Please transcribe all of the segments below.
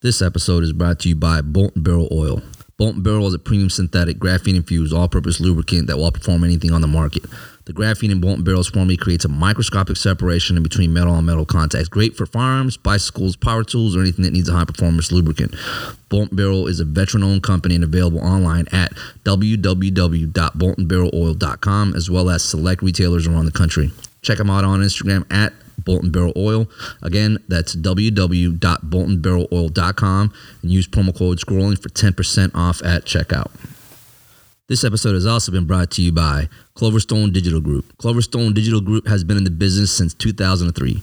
This episode is brought to you by Bolt Barrel Oil. Bolt Barrel is a premium synthetic graphene infused all purpose lubricant that will outperform anything on the market. The graphene in Bolt Barrel's formula creates a microscopic separation in between metal and metal contacts. Great for firearms, bicycles, power tools, or anything that needs a high performance lubricant. Bolt Barrel is a veteran owned company and available online at www.boltandbarreloil.com as well as select retailers around the country. Check them out on Instagram at Bolt and Barrel Oil. Again, that's www.boltandbarreloil.com and use promo code scrolling for 10% off at checkout. This episode has also been brought to you by Cloverstone Digital Group. Cloverstone Digital Group has been in the business since 2003.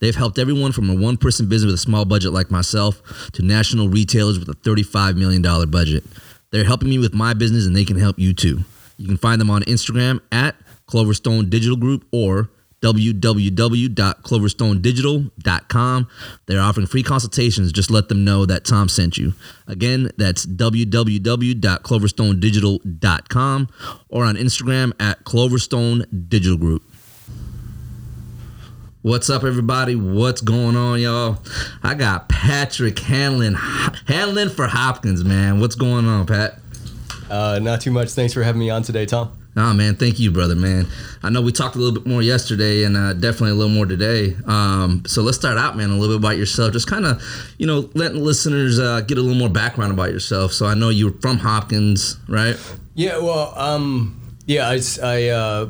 They've helped everyone from a one person business with a small budget like myself to national retailers with a $35 million budget. They're helping me with my business and they can help you too. You can find them on Instagram at Cloverstone Digital Group or www.cloverstonedigital.com. They're offering free consultations. Just let them know that Tom sent you. Again, that's www.cloverstonedigital.com or on Instagram at Cloverstone Digital Group. What's up, everybody? What's going on, y'all? I got Patrick Hanlon, Hanlon for Hopkins, man. What's going on, Pat? Uh, not too much. Thanks for having me on today, Tom. Nah, man, thank you, brother, man. I know we talked a little bit more yesterday and uh, definitely a little more today. Um, so let's start out, man, a little bit about yourself. Just kind of, you know, letting listeners uh, get a little more background about yourself. So I know you're from Hopkins, right? Yeah, well, um, yeah, I, I, uh,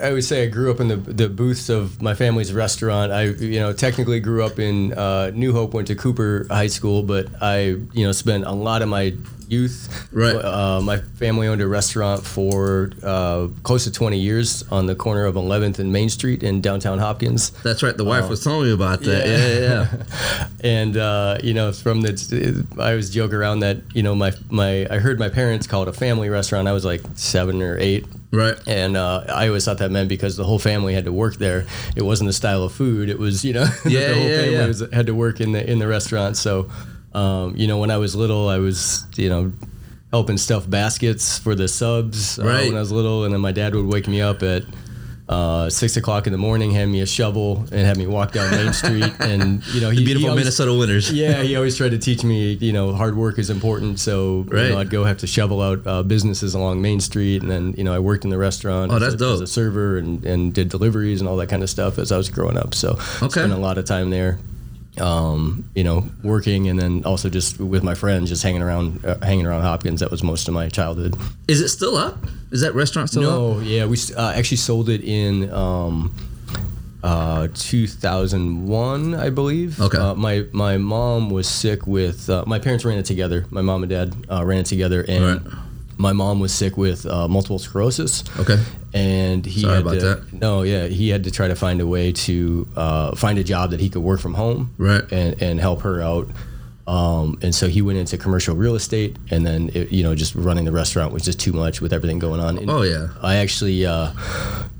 I would say I grew up in the, the booths of my family's restaurant. I, you know, technically grew up in uh, New Hope, went to Cooper High School, but I, you know, spent a lot of my youth. Right. Uh, my family owned a restaurant for uh, close to 20 years on the corner of 11th and Main Street in downtown Hopkins. That's right. The wife was telling me about that. Yeah, yeah, yeah. and uh, you know, from the, I always joke around that you know my my I heard my parents call it a family restaurant. I was like seven or eight. Right. And uh, I always thought that meant because the whole family had to work there. It wasn't the style of food. It was, you know, Yeah, the whole yeah, family yeah. Was, had to work in the in the restaurant. So, um, you know, when I was little, I was, you know, helping stuff baskets for the subs uh, Right. when I was little, and then my dad would wake me up at uh, six o'clock in the morning, hand me a shovel, and have me walk down Main Street. And you know, he, he Beautiful always- Minnesota winters. yeah, he always tried to teach me, you know, hard work is important. So, Right. you know, I'd go have to shovel out uh, businesses along Main Street, and then, you know, I worked in the restaurant Oh, as, that's a, dope. as a server and, and did deliveries and all that kind of stuff as I was growing up. So, Okay. spent a lot of time there. Um, you know, working and then also just with my friends, just hanging around, uh, hanging around Hopkins. That was most of my childhood. Is it still up? Is that restaurant still up? No, yeah, we uh, actually sold it in um, uh, 2001, I believe. Okay. Uh, my my mom was sick with. Uh, my parents ran it together. My mom and dad uh, ran it together, and Right. My mom was sick with uh, multiple sclerosis. Okay. And he Sorry had about to, that. No, yeah, he had to try to find a way to uh, find a job that he could work from home, Right. and and help her out. Um, and so he went into commercial real estate, and then it, you know just running the restaurant was just too much with everything going on. And Oh, yeah. I actually, uh,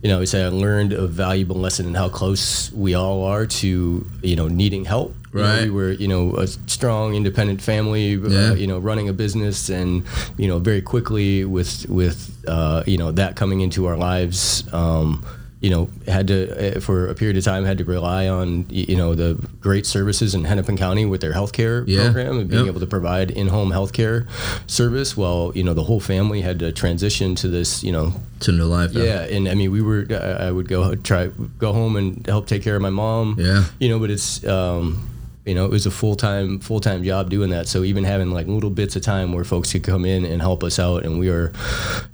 you know, I say I learned a valuable lesson in how close we all are to you know needing help. You know, we were you know a strong, independent family. Yeah. Uh, you know, running a business, and you know very quickly with with uh, you know that coming into our lives. Um, you know, had to uh, for a period of time had to rely on you know the great services in Hennepin County with their healthcare Yeah. program and being Yep. able to provide in-home healthcare service. While you know the whole family had to transition to this you know To new life. yeah, and I mean, we were. I I would go try go home and help take care of my mom. Yeah. you know, but it's um, you know, it was a full time full time job doing that. So even having like little bits of time where folks could come in and help us out, and we were,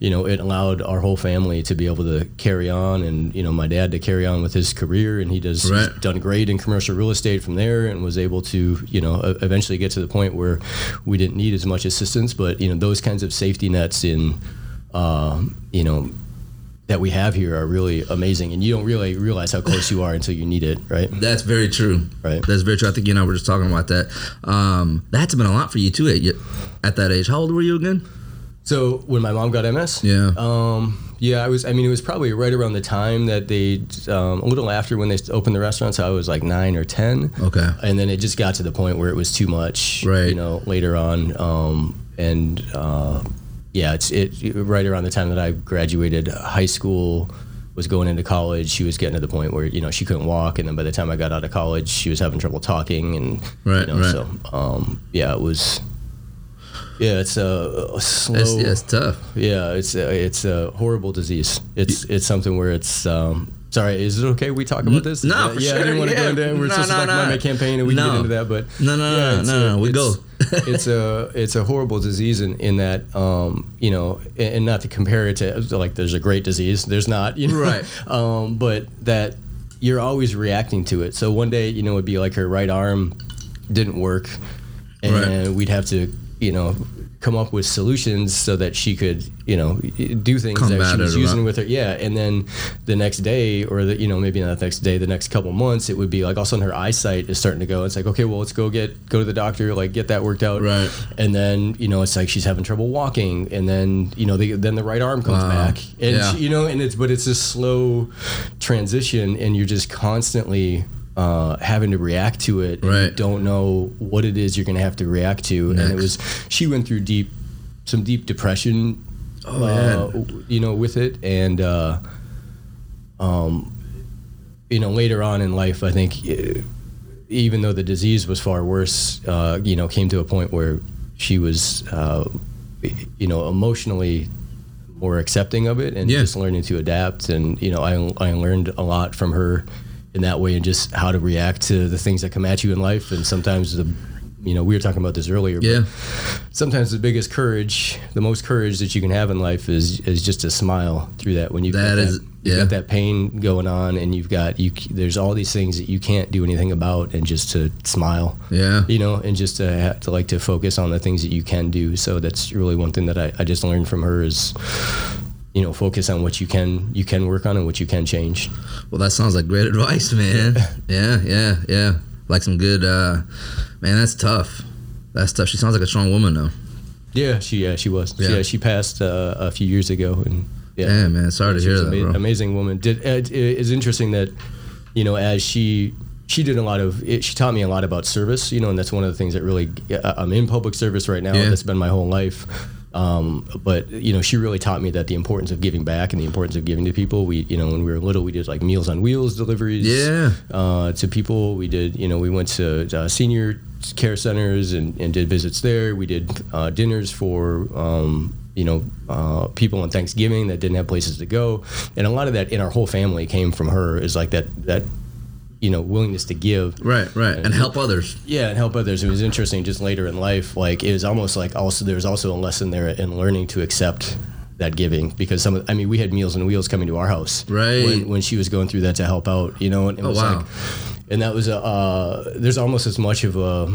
you know, it allowed our whole family to be able to carry on, and you know, my dad to carry on with his career, and he does he's Right. done great in commercial real estate from there, and was able to you know eventually get to the point where we didn't need as much assistance, but you know, those kinds of safety nets in. Um, you know, that we have here are really amazing, and you don't really realize how close you are until you need it, right? That's very true. Right. That's very true. I think you and I were just talking about that. Um, that's been a lot for you too at, at that age. How old were you again? So when my mom got MS, Yeah. um, yeah, I was. I mean, it was probably right around the time that they, um, a little after when they opened the restaurant. So I was like nine or ten. Okay. And then it just got to the point where it was too much, Right. You know, later on, um, and uh, yeah, it's it right around the time that I graduated high school. was going into college, she was getting to the point where you know she couldn't walk, and then by the time I got out of college, she was having trouble talking, and Right, you know, right. so um, yeah, it was. Yeah, it's a, a slow. It's, yeah, it's tough. Yeah, it's a, it's a horrible disease. It's it's something where it's. Um, sorry, is it okay we talk about this? no, yeah, for yeah, I didn't want to yeah. go into. We're No, supposed no, to talk no. about my campaign, and we can No. get into that. But No, no, no, it's no, no, we go. it's a it's a horrible disease in, in that um, you know, and and not to compare it to like there's a great disease. There's not, you know, Right. Um, but that you're always reacting to it. So one day, you know, it'd be like her right arm didn't work, and Right. we'd have to, you know, come up with solutions so that she could, you know, do things that she was using with her. Yeah, and then the next day, or the, you know, maybe not the next day, the next couple months, it would be like all of a sudden her eyesight is starting to go. It's like, okay, well, let's go get go to the doctor, like get that worked out. Right. And then you know, it's like she's having trouble walking, and then you know, the, then the right arm comes Wow. back, and Yeah. she, you know, and it's but it's this slow transition, and you're just constantly. Uh, having to react to it, and you don't know what it is you're going to have to react to, and it was she went through deep, some deep depression Oh, uh, you know, with it, and uh, um, you know, later on in life, I think, even though the disease was far worse, uh, you know, came to a point where she was, uh, you know, emotionally more accepting of it and Yeah. just learning to adapt. And you know, I I learned a lot from her in that way, and just how to react to the things that come at you in life, and sometimes the you know, we were talking about this earlier. but Yeah. sometimes the biggest courage, the most courage that you can have in life is is just a smile through that. When you've That got is- that, you've got that pain going on, and you've got you. There's all these things that you can't do anything about, and just to smile. Yeah. You know, and just to to like to focus on the things that you can do. So that's really one thing that I, I just learned from her is, you know, focus on what you can you can work on and what you can change. Well, that sounds like great advice, man. Yeah, yeah, yeah. Like some good, uh, man, that's tough. That's tough. She sounds like a strong woman, though. Yeah, she yeah she was Yeah. yeah, she passed uh, a few years ago and yeah. Damn, man. Sorry to hear that, ama- bro. Amazing woman. Did uh, it is interesting that you know as she she did a lot of it, she taught me a lot about service. You know, and that's one of the things that really uh, I'm in public service right now. Yeah. That's been my whole life. Um, but you know, she really taught me that the importance of giving back and the importance of giving to people. We, you know, when we were little, we did like Meals on Wheels deliveries. Yeah. Uh, to people, we did. You know, we went to uh, senior care centers and, and did visits there. We did uh, dinners for. Um, you know, uh, people on Thanksgiving that didn't have places to go, and a lot of that in our whole family came from her. Is like that that, you know, willingness to give. Right, right. And help others. Yeah, and help others. It was interesting just later in life. Like it was almost like also there was also a lesson there in learning to accept that giving because some of I mean we had Meals and Wheels coming to our house Right. when, when she was going through that to help out you know and it Oh, was wow. like and that was a uh, there's almost as much of a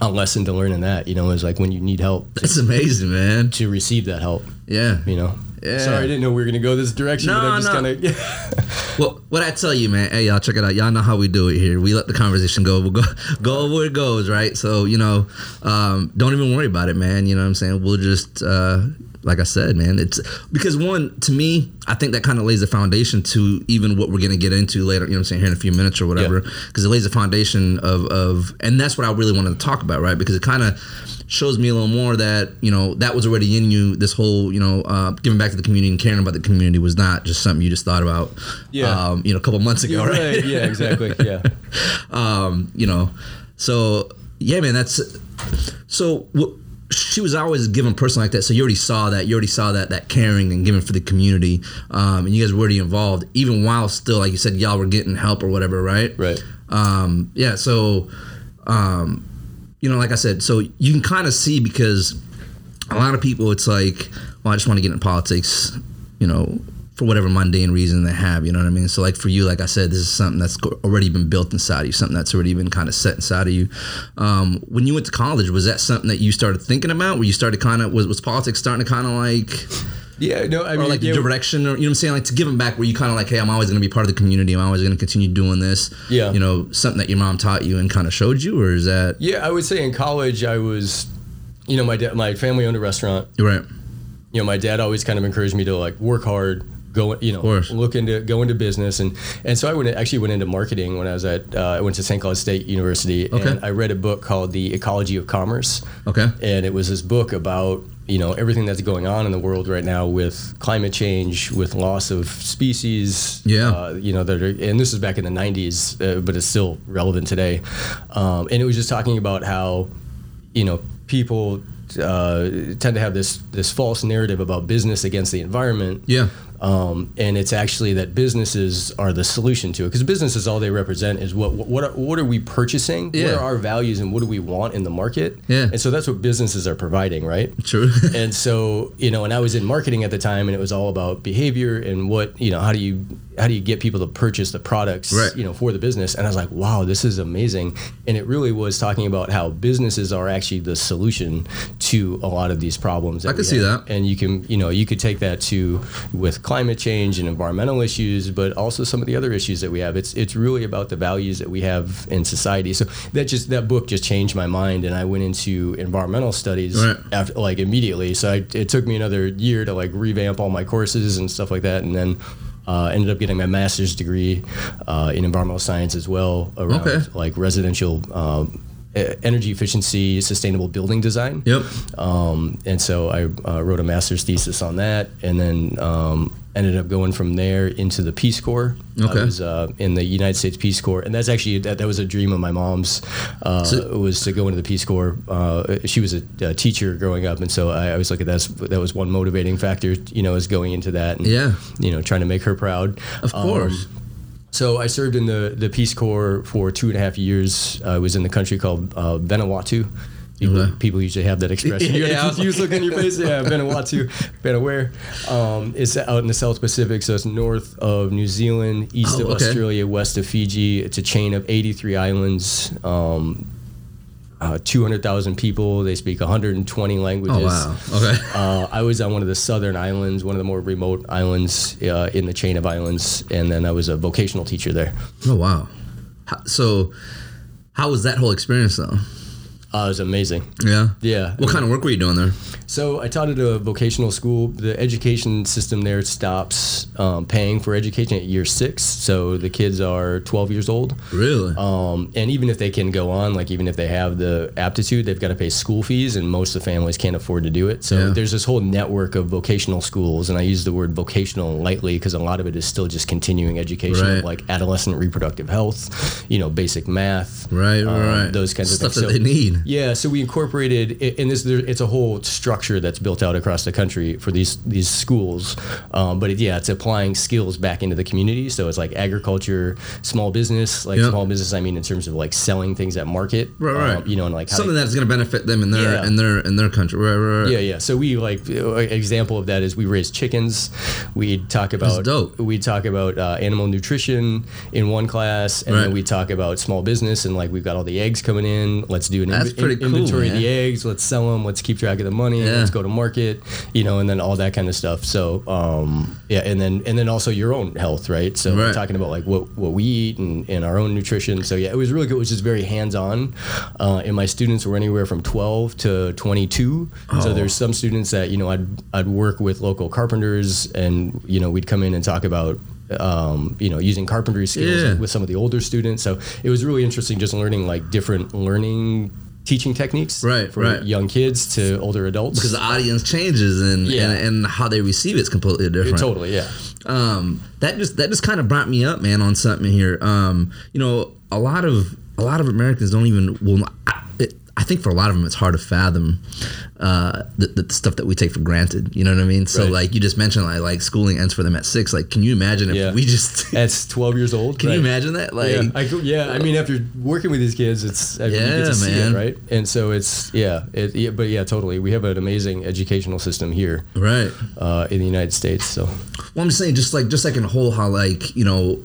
a lesson to learn in that you know is like when you need help That's amazing, man. to receive that help Yeah. you know Yeah. sorry I didn't know we were gonna go this direction but No, I'm just no. kind of Well, what I tell you, man. Hey, y'all, check it out. Y'all know how we do it here. We let the conversation go. We'll go, go where it goes, right? So you know, um, don't even worry about it, man. You know what I'm saying? We'll just, uh, like I said, man. It's because one, to me, I think that kind of lays the foundation to even what we're gonna get into later. You know what I'm saying? Here in a few minutes or whatever, because it lays the foundation of of, and that's what I really wanted to talk about, right? Because it kind of shows me a little more that you know that was already in you. This whole you know uh, giving back to the community and caring about the community was not just something you just thought about. Yeah. Um, you know, a couple months ago, You're right? right yeah exactly yeah um, you know, so yeah, man, that's so. wh- she was always a given person like that, so you already saw that. You already saw that that caring and giving for the community, um, and you guys were already involved, even while still, like you said, y'all were getting help or whatever, right? right um, yeah so um, you know like i said so you can kind of see because a lot of people it's like well i just want to get in politics you know for whatever mundane reason they have you know what i mean so like for you like i said this is something that's already been built inside of you something that's already been kind of set inside of you um, when you went to college was that something that you started thinking about where you started kind of was, was politics starting to kind of like yeah no I or mean like the direction, or you know what I'm saying, like to give them back, where you kind of like, hey, I'm always going to be part of the community. I'm always going to continue doing this. Yeah. you know, something that your mom taught you and kind of showed you, or is that Yeah, I would say in college I was, you know, my dad, my family owned a restaurant. right? You know, my dad always kind of encouraged me to like work hard, go you know look into go into business and and so I went actually went into marketing when I was at uh, I went to St. Cloud State University Okay. and I read a book called The Ecology of Commerce. Okay. And it was this book about you know everything that's going on in the world right now with climate change, with loss of species. Yeah. Uh, you know that are, and this is back in the '90s, uh, but it's still relevant today. Um, and it was just talking about how you know people uh, tend to have this this false narrative about business against the environment. Yeah. Um, and it's actually that businesses are the solution to it because businesses all they represent is what what are, what are we purchasing? What are our values and what do we want in the market? Yeah. And so that's what businesses are providing, right? True. and so you know, and I was in marketing at the time, and it was all about behavior and what you know, how do you how do you get people to purchase the products, Right. you know, for the business? And I was like, wow, this is amazing. And it really was talking about how businesses are actually the solution to a lot of these problems. I could see have. that. And you can, you know, you could take that to with climate change and environmental issues, but also some of the other issues that we have. It's it's really about the values that we have in society. So that just that book just changed my mind, and I went into environmental studies Right. after like immediately. So I, it took me another year to like revamp all my courses and stuff like that, and then. Uh, ended up getting my master's degree uh, in environmental science as well around Okay. like residential um, energy efficiency, sustainable building design. Yep. Um, and so I uh, wrote a master's thesis on that, and then um, ended up going from there into the Peace Corps. Okay. I was uh, in the United States Peace Corps, and that's actually that, that was a dream of my mom's. Uh, So- was to go into the Peace Corps. Uh, she was a, a teacher growing up, and so I always look at that. As, that was one motivating factor, you know, is going into that. And, Yeah. You know, trying to make her proud. Of Um, course. So I served in the, the Peace Corps for two and a half years. I was in the country called uh, Vanuatu. People, Okay. people usually have that expression. You Yeah, got I a was confused look on your face. Yeah, Vanuatu, Vanuatu. Um, it's out in the South Pacific, so it's north of New Zealand, east Oh, of okay. Australia, west of Fiji. It's a chain of 83 islands. Um, uh, 200,000 people. They speak 120 languages. Oh wow. Okay. Uh, I was on one of the southern islands, one of the more remote islands uh, in the chain of islands, and then I was a vocational teacher there. Oh wow. So, how was that whole experience though? Uh, it was amazing. Yeah. Yeah. What kind of work were you doing there? So I taught at a vocational school. The education system there stops um, paying for education at year six. So the kids are 12 years old. Really? Um, and even if they can go on, like even if they have the aptitude, they've got to pay school fees, and most of the families can't afford to do it. So Yeah. there's this whole network of vocational schools, and I use the word vocational lightly because a lot of it is still just continuing education, Right. like adolescent reproductive health, you know, basic math, right. Right. um, right. those kinds stuff of things. that they need. Yeah, so we incorporated, and this there, it's a whole structure that's built out across the country for these these schools. Um, but it, yeah, it's applying skills back into the community. So it's like agriculture, small business, like Yeah. small business. I mean, in terms of like selling things at market, Right. Right. um, you know, and like how something that's going to benefit them in their Yeah. in their in their country. Right. Right. right. yeah, yeah. So we like example of that is we raise chickens. We'd talk about we'd talk about uh, animal nutrition in one class, and Right. then we talk about small business and like we've got all the eggs coming in. Let's do an That's pretty cool, inventory of man. the eggs. Let's sell them. Let's keep track of the money. Yeah. Let's go to market. You know, and then all that kind of stuff. So um, yeah, and then and then also your own health, right? So we're Right. talking about like what what we eat and, and our own nutrition. So yeah, it was really good. It was just very hands on, uh, and my students were anywhere from 12 to 22. So Oh. there's some students that you know I'd I'd work with local carpenters, and you know we'd come in and talk about. Um, you know, using carpentry skills Yeah. with some of the older students. So it was really interesting just learning like different learning teaching techniques Right, for right. young kids to older adults. Because the audience changes and, Yeah. and and how they receive it's completely different. totally, yeah. um, that just that just kind of brought me up, man, on something here. Um, you know, a lot of a lot of Americans don't even well. I, I think for a lot of them, it's hard to fathom uh, the, the stuff that we take for granted. You know what I mean? So, Right. like you just mentioned, like like schooling ends for them at six. Like, can you imagine if Yeah. we just? At 12 years old, can you imagine that? Like, yeah, I, yeah, I mean, after working with these kids, it's I mean, you Yeah, get to see man. it, right? And so it's yeah, it, yeah, but yeah, totally. We have an amazing educational system here right. uh, in the United States. So Well, I'm just saying just like just like in a whole, how like you know,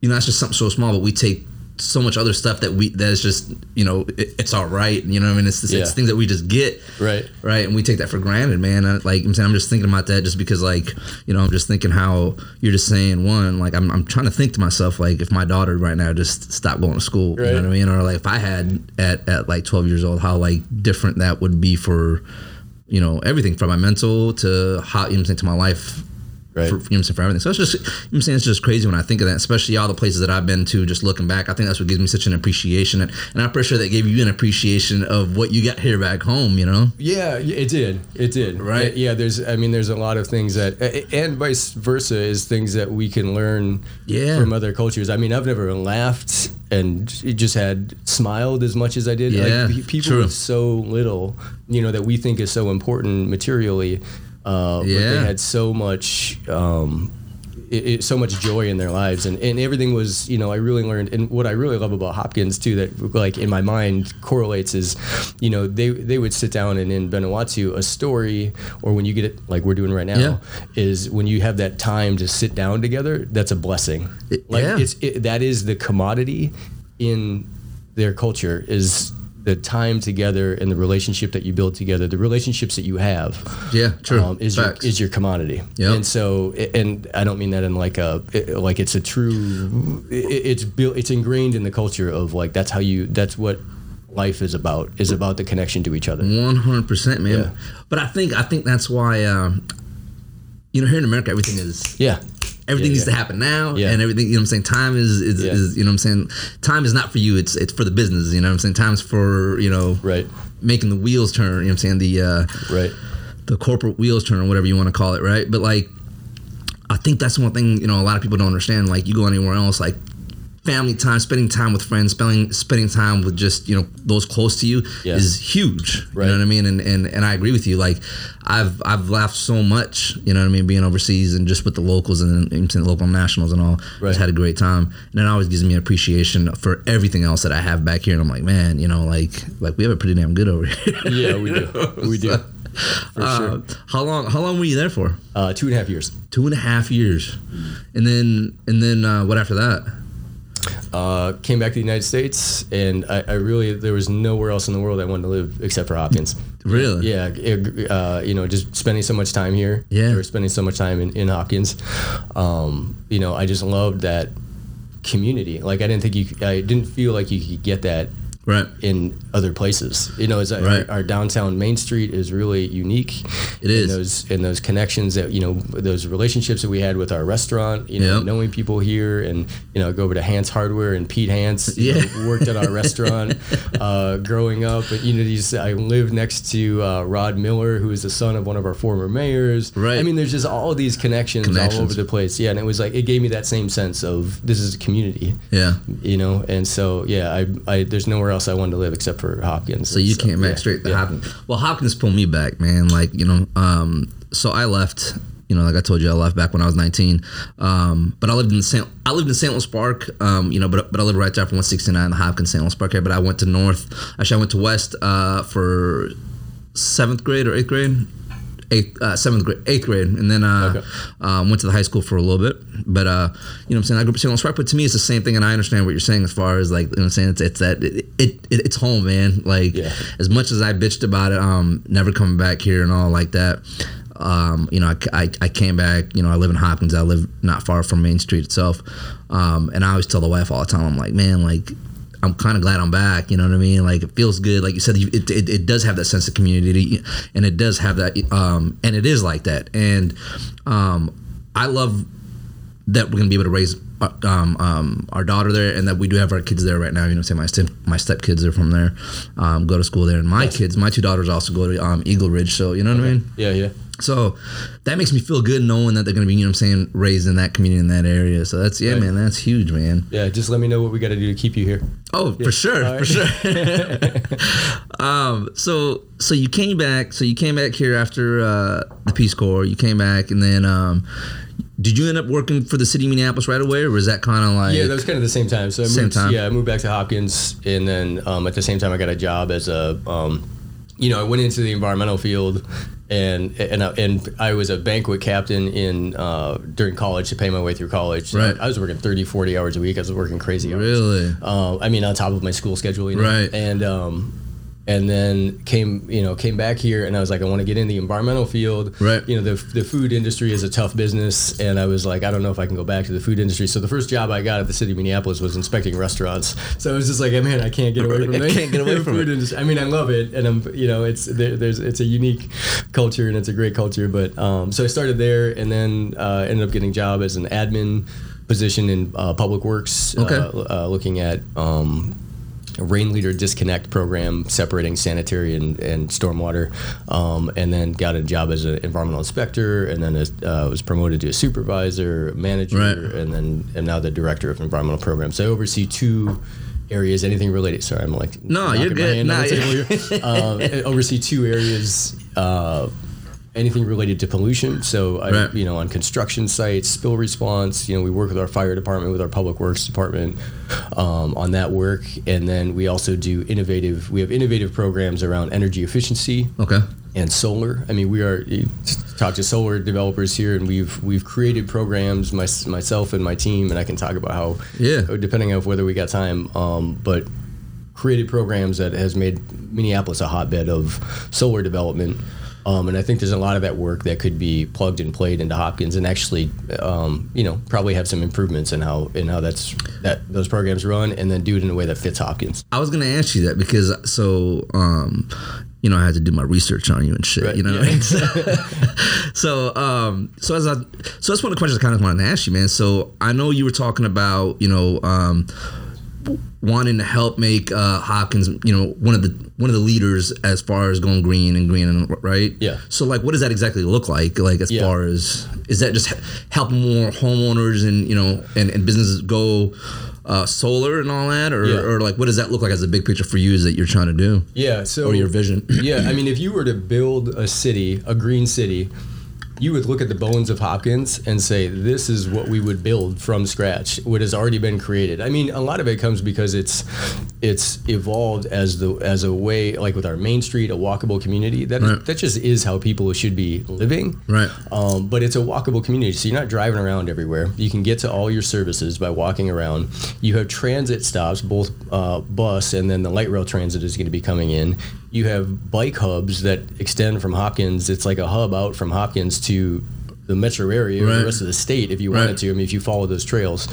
you know, that's just something so small, but we take so much other stuff that we that is just you know it, it's all right. You know, what I mean, it's, it's, Yeah. it's things that we just get right, right, and we take that for granted, man. I, like I'm saying, I'm just thinking about that just because like you know I'm just thinking how you're just saying one like I'm I'm trying to think to myself like if my daughter right now just stopped going to school, you know what I mean, or like if I had at at like 12 years old, how like different that would be for you know everything from my mental to how you know what I'm saying, to my life Right. For, you know what I'm saying, for everything. So it's just, you know I'm saying, it's just crazy when I think of that, especially all the places that I've been to, just looking back. I think that's what gives me such an appreciation. And, and I'm pretty sure that gave you an appreciation of what you got here back home, you know? Yeah, it did. It did. Right. Yeah, there's I mean there's a lot of things that and vice versa is things that we can learn Yeah. from other cultures. I mean, I've never laughed and just had smiled as much as I did. Yeah, like, people true. with so little, you know, that we think is so important materially. Uh, but they had so much um, it, it, so much joy in their lives and, and everything was you know i really learned and what i really love about hopkins too that like in my mind correlates is you know they they would sit down and in Vanuatu a story or when you get it like we're doing right now Yeah. is when you have that time to sit down together that's a blessing like yeah. it's it, that is the commodity in their culture is the time together and the relationship that you build together the relationships that you have Yeah, true. um, is your is your commodity. Yep. And so, and I don't mean that in like a like it's a true. It's built. It's ingrained in the culture of like that's how you. That's what life is about. Is about the connection to each other. One hundred percent, man. Yeah. But I think I think that's why um, you know here in America everything is Yeah. Everything needs to happen now, Yeah. and everything you know what I'm saying. Time is is, is you know what I'm saying. Time is not for you. It's it's for the business. You know what I'm saying. Time's for you know Right. making the wheels turn. You know what I'm saying. The uh, Right. the corporate wheels turn or whatever you want to call it, right? But like, I think that's one thing you know a lot of people don't understand. Like, you go anywhere else, like family time, spending time with friends, spending spending time with just you know those close to you Yeah. is huge. You know what I mean? And and and I agree with you. Like, I've I've laughed so much. You know what I mean? Being overseas and just with the locals and, and the local nationals and all, Right. just had a great time. And it always gives me an appreciation for everything else that I have back here. And I'm like, man, you know, like like we have it pretty damn good over here. Yeah, we do. We do. For Uh, sure. How long? How long were you there for? Uh, two and a half years. Two and a half years, and then and then uh, what after that? Uh, came back to the United States, and I, I really there was nowhere else in the world I wanted to live except for Hopkins. Really? Yeah, it, uh, you know, just spending so much time here. Yeah. Or spending so much time in, in Hopkins. Um, you know, I just loved that community. Like I didn't think you, I didn't feel like you could get that Right. in other places. You know, like Right. our, our downtown Main Street is really unique. It in those in those connections that you know those relationships that we had with our restaurant. You know, Yep. knowing people here, and you know, go over to Hans Hardware and Pete Hans. Yeah. know, worked at our restaurant uh, growing up. But you know, these I lived next to uh, Rod Miller, who is the son of one of our former mayors. Right. I mean, there's just all these connections, all over the place. Yeah, and it was like it gave me that same sense of this is a community Yeah. you know and so yeah I, I there's nowhere else i wanted to live except for hopkins So you came back yeah, straight to yeah. Hopkins. Well, Hopkins pulled me back, man. Like you know, um, so I left. You know, like I told you, I left back when I was 19. Um, but I lived in St. I lived in St. Louis Park. Um, you know, but but I lived right there from 169, the Hopkins St. Louis Park area. But I went to North. Actually, I went to West uh, for seventh grade or eighth grade. Eighth, uh, seventh grade, eighth grade, and then uh, Okay. um, went to the high school for a little bit. But uh, you know, what I'm saying I grew up in. Louis But to me, it's the same thing, and I understand what you're saying as far as like you know, what I'm saying it's, it's that it, it, it it's home, man. Like Yeah. as much as I bitched about it, um, never coming back here and all like that. Um, you know, I, I, I came back. You know, I live in Hopkins. I live not far from Main Street itself. Um, and I always tell the wife all the time, I'm like, man, like. I'm kind of glad I'm back. You know what I mean? Like it feels good. Like you said, it, it, it does have that sense of community, and it does have that, um, and it is like that. And um, I love that we're gonna be able to raise uh, um, um, our daughter there, and that we do have our kids there right now. You know, say my step my step kids are from there, um, go to school there, and my kids, my two daughters also go to um, Eagle Ridge. So you know what I mean. yeah yeah So that makes me feel good knowing that they're gonna be, you know, what I'm saying, raised in that community in that area. So that's yeah, Right. man, that's huge, man. yeah just let me know what we got to do to keep you here Oh, for sure, All for sure. um, so so you came back. So you came back here after uh, the Peace Corps. You came back, and then um, did you end up working for the city of Minneapolis right away, or was that kind of like yeah that was kind of the same time so I Same moved, time. yeah i moved back to hopkins and then um, at the same time i got a job as a um, you know i went into the environmental field and and I, and I was a banquet captain in uh, during college to pay my way through college. Right. I was working 30, 40 hours a week. I was working crazy hours. really? Uh, I mean, on top of my school schedule, you know? Right. And um, and then came you know came back here and I was like I want to get in the environmental field Right. you know the, the food industry is a tough business and I was like I don't know if I can go back to the food industry so the first job I got at the city of Minneapolis was inspecting restaurants so I was just like man I can't get away from I it can't get away from food it. industry. I mean I love it and I'm you know it's there, there's it's a unique culture and it's a great culture but um, so I started there and then uh, ended up getting a job as an admin position in uh, public works Okay. uh, uh, looking at um, rain leader disconnect program separating sanitary and, and stormwater um, and then got a job as an environmental inspector and then uh, was promoted to a supervisor manager Right. and then am now the director of environmental programs so i oversee two areas anything related sorry i'm like No, you're good. on Nah, the table here. um, oversee two areas uh, anything related to pollution. So, I, Right. you know, on construction sites, spill response. You know, we work with our fire department, with our public works department um, on that work, and then we also do innovative. We have innovative programs around energy efficiency Okay. and solar. I mean, we are talk to solar developers here, and we've we've created programs. My, myself and my team, and I can talk about how. Yeah. Depending on whether we got time, um, but created programs that has made Minneapolis a hotbed of solar development. Um, and I think there's a lot of that work that could be plugged and played into Hopkins, and actually, um, you know, probably have some improvements in how in how that's that those programs run, and then do it in a way that fits Hopkins. I was gonna ask you that because so um, you know I had to do my research on you and shit. Right, You know. yeah. so um, so as I so that's one of the questions I kind of wanted to ask you, man. So I know you were talking about you know um, wanting to help make uh, Hopkins you know one of the one of the leaders as far as going green and green and right. Yeah. So like, what does that exactly look like? Like as Yeah. far as is that just helping more homeowners and you know and, and businesses go. Uh, solar and all that, or, Yeah. or like, what does that look like as a big picture for you? Is that you're trying to do, Yeah. So or your vision? yeah, I mean, if you were to build a city, a green city, you would look at the bones of Hopkins and say, "This is what we would build from scratch. What has already been created." I mean, a lot of it comes because it's it's evolved as the as a way, like with our Main Street, a walkable community. That Right. that just is how people should be living. Right. Um, but it's a walkable community, so you're not driving around everywhere. You can get to all your services by walking around. You have transit stops, both uh, bus and then the light rail transit is going to be coming in. You have bike hubs that extend from Hopkins. It's like a hub out from Hopkins to the metro area or the rest of the state if you Right. wanted to. I mean, if you follow those trails,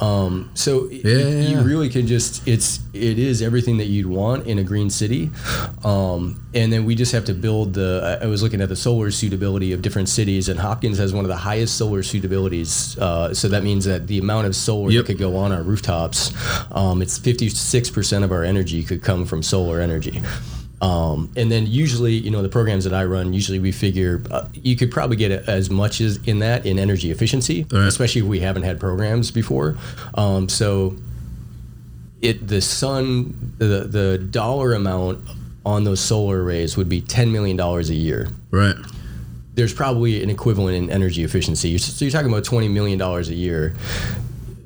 um, so Yeah, you, yeah, you really can just it's it is everything that you'd want in a green city, um, and then we just have to build the. I I was looking at the solar suitability of different cities, and Hopkins has one of the highest solar suitabilities. Uh, so that means that the amount of solar Yep. that could go on our rooftops, um, it's fifty six percent of our energy could come from solar energy. Um, and then usually, you know, the programs that I run, usually we figure uh, you could probably get a- as much as in that in energy efficiency, Right. especially if we haven't had programs before. Um, so it the sun the the dollar amount on those solar arrays would be ten million dollars a year. Right. There's probably an equivalent in energy efficiency. So you're talking about twenty million dollars a year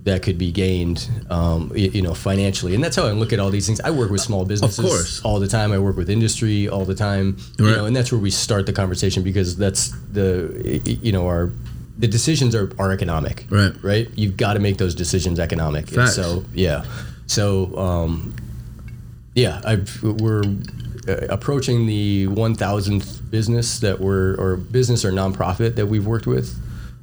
that could be gained, um, you, you know, financially, and that's how I look at all these things. I work with small businesses all the time. I work with industry all the time, you know, and that's where we start the conversation because that's the, you know, our the decisions are, are economic, Right. Right. You've got to make those decisions economic. So yeah, so um, yeah, I've, we're uh, approaching the 1,000th business that we're or business or nonprofit that we've worked with.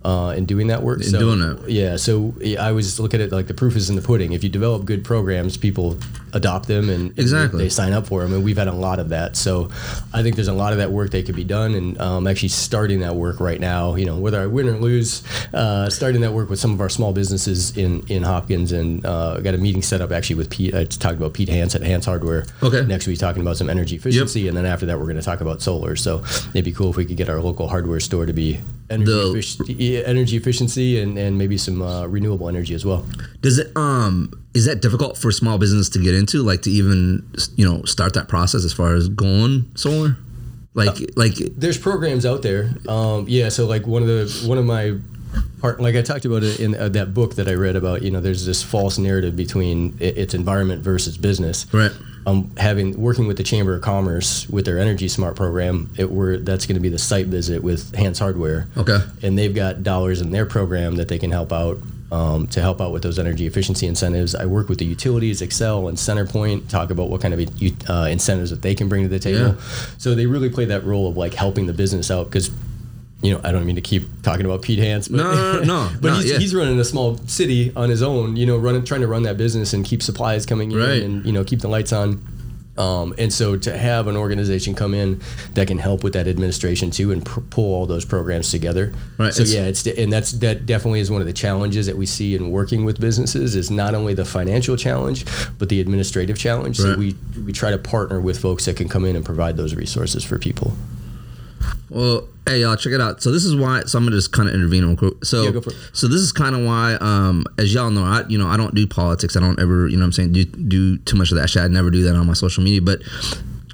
Uh, in doing that work, In so, doing that. yeah. So I always look at it like the proof is in the pudding. If you develop good programs, people adopt them and, and Exactly. they sign up for them, and we've had a lot of that. So I think there's a lot of that work that could be done, and um, actually starting that work right now. You know, whether I win or lose, uh, starting that work with some of our small businesses in in Hopkins, and uh, got a meeting set up actually with Pete. I talked about Pete Hans at Hans Hardware. Okay. Next week, talking about some energy efficiency, and then after that, we're going to talk about solar. So it'd be cool if we could get our local hardware store to be energy, The- effic- energy efficiency and, and maybe some uh, renewable energy as well. Does it um is that difficult for small business to get into, like to even you know start that process as far as going solar? Like like there's programs out there. Um, yeah, so like one of the one of my part, like I talked about it in uh, that book that I read about. You know, there's this false narrative between its environment versus business. Right. Um, having working with the Chamber of Commerce with their Energy Smart program, it were that's going to be the site visit with Hans Hardware. Okay. And they've got dollars in their program that they can help out um, to help out with those energy efficiency incentives. I work with the utilities, Xcel and CenterPoint, talk about what kind of uh, incentives that they can bring to the table. Yeah. So they really play that role of like helping the business out because. You know, I don't mean to keep talking about Pete Hans, but, No, no, no, but No, he's, yeah. he's running a small city on his own. You know, running trying to run that business and keep supplies coming in, Right. and you know, keep the lights on. Um, and so to have an organization come in that can help with that administration too and pr- pull all those programs together. Right, So it's- yeah, it's and that's that definitely is one of the challenges that we see in working with businesses is not only the financial challenge but the administrative challenge. So we we try to partner with folks that can come in and provide those resources for people. Well, hey y'all, check it out. So this is why. So I'm gonna just kind of intervene real quick. So, Yeah, go for it. so this is kind of why, um, as y'all know, I you know I don't do politics. I don't ever, you know, what I'm saying do do too much of that shit. I never do that on my social media. But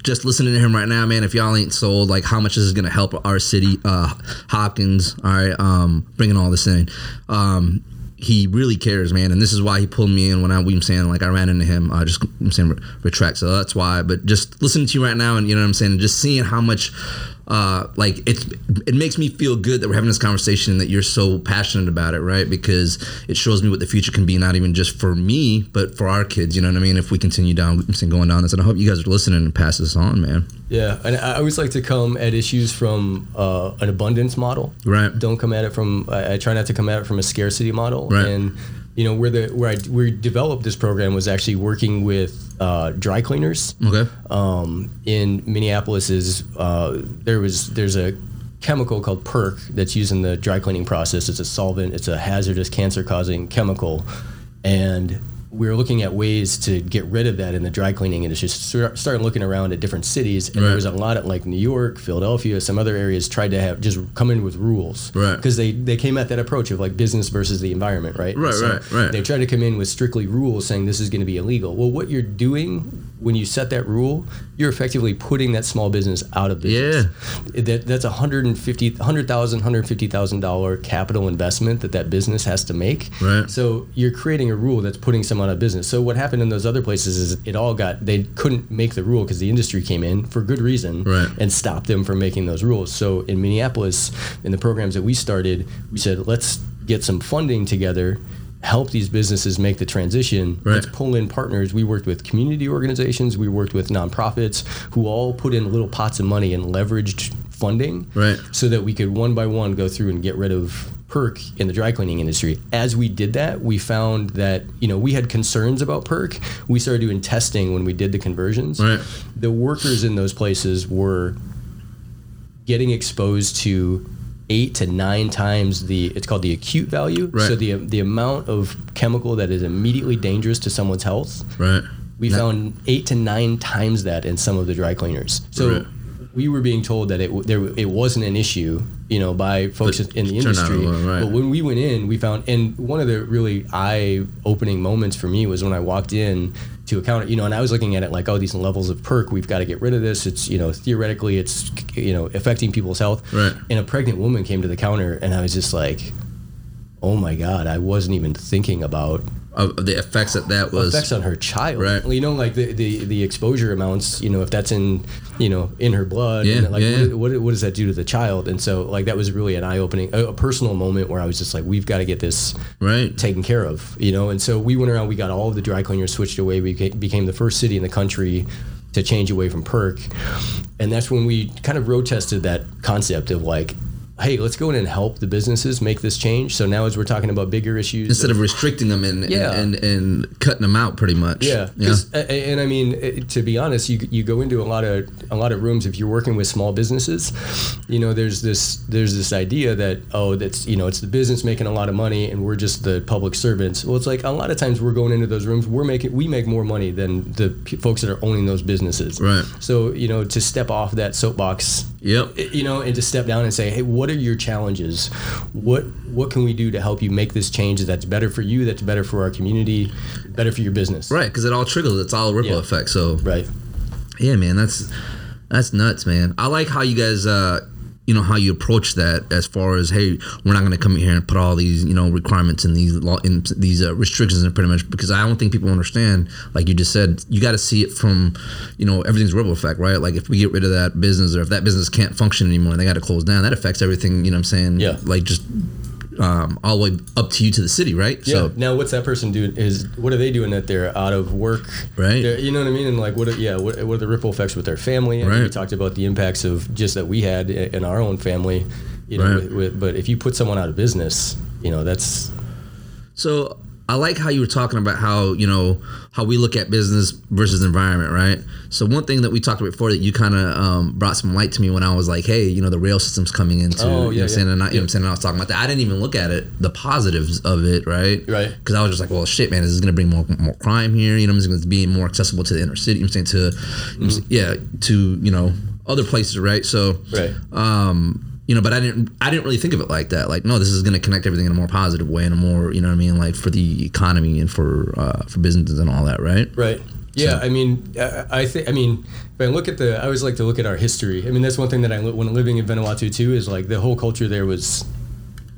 just listening to him right now, man, if y'all ain't sold, like how much this is gonna help our city, uh, Hopkins. All right, um, bringing all this in. Um, he really cares, man, and this is why he pulled me in when I, I'm saying, like I ran into him. I just, I'm saying, re- retract. So that's why. But just listening to you right now, and you know what I'm saying, and just seeing how much, uh, like it's, it makes me feel good that we're having this conversation, and that you're so passionate about it, right? Because it shows me what the future can be, not even just for me, but for our kids. You know what I mean? If we continue down, going down this, and I hope you guys are listening and pass this on, man. Yeah, and I always like to come at issues from uh, an abundance model. Right. Don't come at it from. I, I try not to come at it from a scarcity model. Right. And you know where the where I we developed this program was actually working with uh, dry cleaners. Okay. Um, in Minneapolis is uh, there was there's a chemical called PERC that's used in the dry cleaning process. It's a solvent. It's a hazardous cancer causing chemical, and we were looking at ways to get rid of that in the dry cleaning industry. So started looking around at different cities, and Right. there was a lot of like New York, Philadelphia, some other areas tried to have just come in with rules, Right. Because they they came at that approach of like business versus the environment, right? Right, right, right. They tried to come in with strictly rules saying this is going to be illegal. Well, what you're doing when you set that rule, you're effectively putting that small business out of business. Yeah. That, that's a hundred and fifty, hundred thousand, hundred fifty thousand dollar capital investment that that business has to make. Right. So you're creating a rule that's putting someone out of business. So what happened in those other places is it all got they couldn't make the rule because the industry came in for good reason Right. and stopped them from making those rules. So in Minneapolis, in the programs that we started, we said let's get some funding together. Help these businesses make the transition. Right. Let's pull in partners. We worked with community organizations. We worked with nonprofits who all put in little pots of money and leveraged funding Right. so that we could one by one go through and get rid of perc in the dry cleaning industry as we did that we found that you know we had concerns about perc we started doing testing when we did the conversions Right. the workers in those places were getting exposed to eight to nine times the it's called the acute value Right. so the the amount of chemical that is immediately dangerous to someone's health Right. we That- found eight to nine times that in some of the dry cleaners. So Right. We were being told that it there it wasn't an issue, you know, by folks But in the it turned out industry. right. But when we went in, we found, and one of the really eye-opening moments for me was when I walked in to a counter, you know, and I was looking at it like, oh, these levels of perc, we've got to get rid of this. It's, you know, theoretically, it's, you know, affecting people's health. Right. And a pregnant woman came to the counter, and I was just like. Oh my God! I wasn't even thinking about Of the effects that that was. effects on her child. Right. You know, like the, the, the exposure amounts, you know, if that's in, you know, in her blood, Yeah, like yeah. What, what, what does that do to the child? And so like that was really an eye opening, a, a personal moment where I was just like, we've got to get this Right. taken care of, you know? And so we went around, we got all of the dry cleaners switched away. We became the first city in the country to change away from perc. And that's when we kind of road tested that concept of like, hey, let's go in and help the businesses make this change. So now as we're talking about bigger issues, Instead of restricting them and, Yeah. and, and and cutting them out, pretty much. Yeah, Yeah. a- and I mean, eh, to be honest, you you go into a lot of a lot of rooms if you're working with small businesses, you know, there's this there's this idea that oh, that's you know, it's the business making a lot of money and we're just the public servants. Well, it's like a lot of times we're going into those rooms, we're making we make more money than the p- folks that are owning those businesses. Right. So you know, to step off that soapbox Yep. you know, and to step down and say, "Hey, what are your challenges? What what can we do to help you make this change that's better for you, that's better for our community, better for your business?" Right, because it all trickles. It's all a ripple Yeah. effect. So Right. yeah, man, that's that's nuts, man. I like how you guys, uh, you know, how you approach that as far as hey, we're not going to come in here and put all these, you know, requirements and these law in these uh, restrictions and pretty much because I don't think people understand. Like you just said, you got to see it from, you know, everything's ripple effect, right? Like if we get rid of that business or if that business can't function anymore and they got to close down, that affects everything. You know what I'm saying? Yeah. Like just um, all the way up to you to the city, right? Yeah. So now, what's that person doing? Is what are they doing that they're out of work? Right. They're- you know what I mean? And like, what? Are, yeah. What, what are the ripple effects with their family? I mean, we talked about the impacts of just that we had in our own family. You know, Right. with, with, but if you put someone out of business, you know, that's So I like how you were talking about how you know how we look at business versus environment, right? So one thing that we talked about before that you kind of um, brought some light to me when I was like, hey, you know, the rail system's coming into, Oh, you know, yeah, I'm saying, and I, you know, what I'm saying, and I was talking about that. I didn't even look at it, the positives of it, right? Right. Because I was just like, well, shit, man, this is gonna bring more more crime here. You know, it's gonna be more accessible to the inner city. You know, what I'm saying to, you know, what I'm saying, yeah, to you know other places, right? So, right. um, you know, but I didn't I didn't really think of it like that. Like, no, this is going to connect everything in a more positive way, in a more, you know what I mean, like for the economy and for uh, for businesses and all that, right? Right. Yeah, So- I mean, I, I think. I mean, if I look at the, I always like to look at our history. I mean, that's one thing that I when living in Vanuatu too is like the whole culture there was.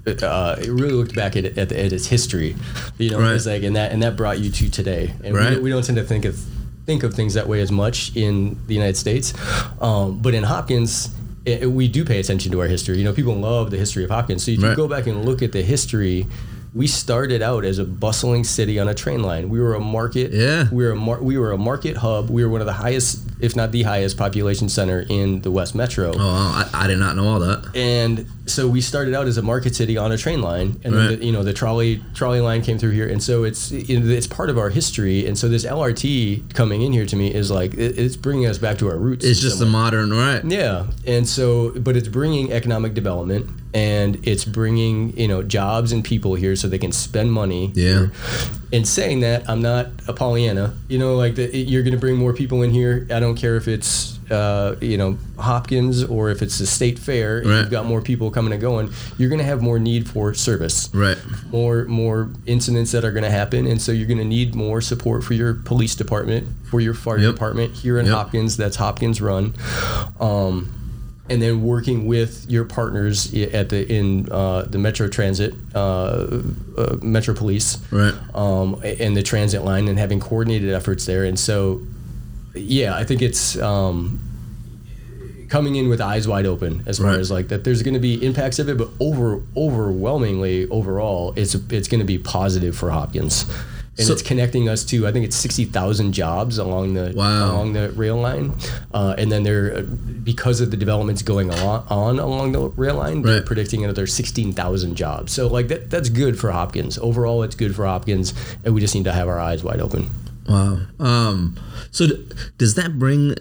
Uh, it really looked back at, at, the, at its history, you know. Right. It's like and that and that brought you to today, and we, Right. don't- we don't tend to think of think of things that way as much in the United States, um, but in Hopkins. It, we do pay attention to our history. You know, people love the history of Hopkins. So if you go back and look at the history, we started out as a bustling city on a train line. We were a market. Yeah. We were a mar- we were a market hub. We were one of the highest, if not the highest, population center in the West Metro. Oh, I, I did not know all that. And so we started out as a market city on a train line, and then Right. the, you know the trolley trolley line came through here, and so it's it's part of our history. And so this LRT coming in here to me is like it, it's bringing us back to our roots. It's just the modern, right? Yeah, and so, but it's bringing economic development, and it's bringing you know jobs and people here so they can spend money. Yeah. here. And saying that, I'm not a Pollyanna. You know, like the, you're going to bring more people in here. I don't care if it's uh, you know Hopkins or if it's the state fair. and Right. You've got more people coming and going. You're going to have more need for service Right. more more incidents that are going to happen, and so you're going to need more support for your police department, for your fire Yep. department here in Yep. Hopkins. That's Hopkins run, um, and then working with your partners at the in uh, the Metro Transit, uh, uh, Metro Police, Right. um, and the transit line, and having coordinated efforts there. And so, yeah, I think it's. Um, coming in with eyes wide open as far Right. as like that there's going to be impacts of it but over overwhelmingly overall it's it's going to be positive for Hopkins and So- it's connecting us to I think it's 60,000 jobs along the Wow. along the rail line uh, and then they're because of the developments going along, on along the rail line they're Right. predicting another 16,000 jobs so like that that's good for Hopkins overall it's good for Hopkins and we just need to have our eyes wide open Wow. Um, so d- does that bring?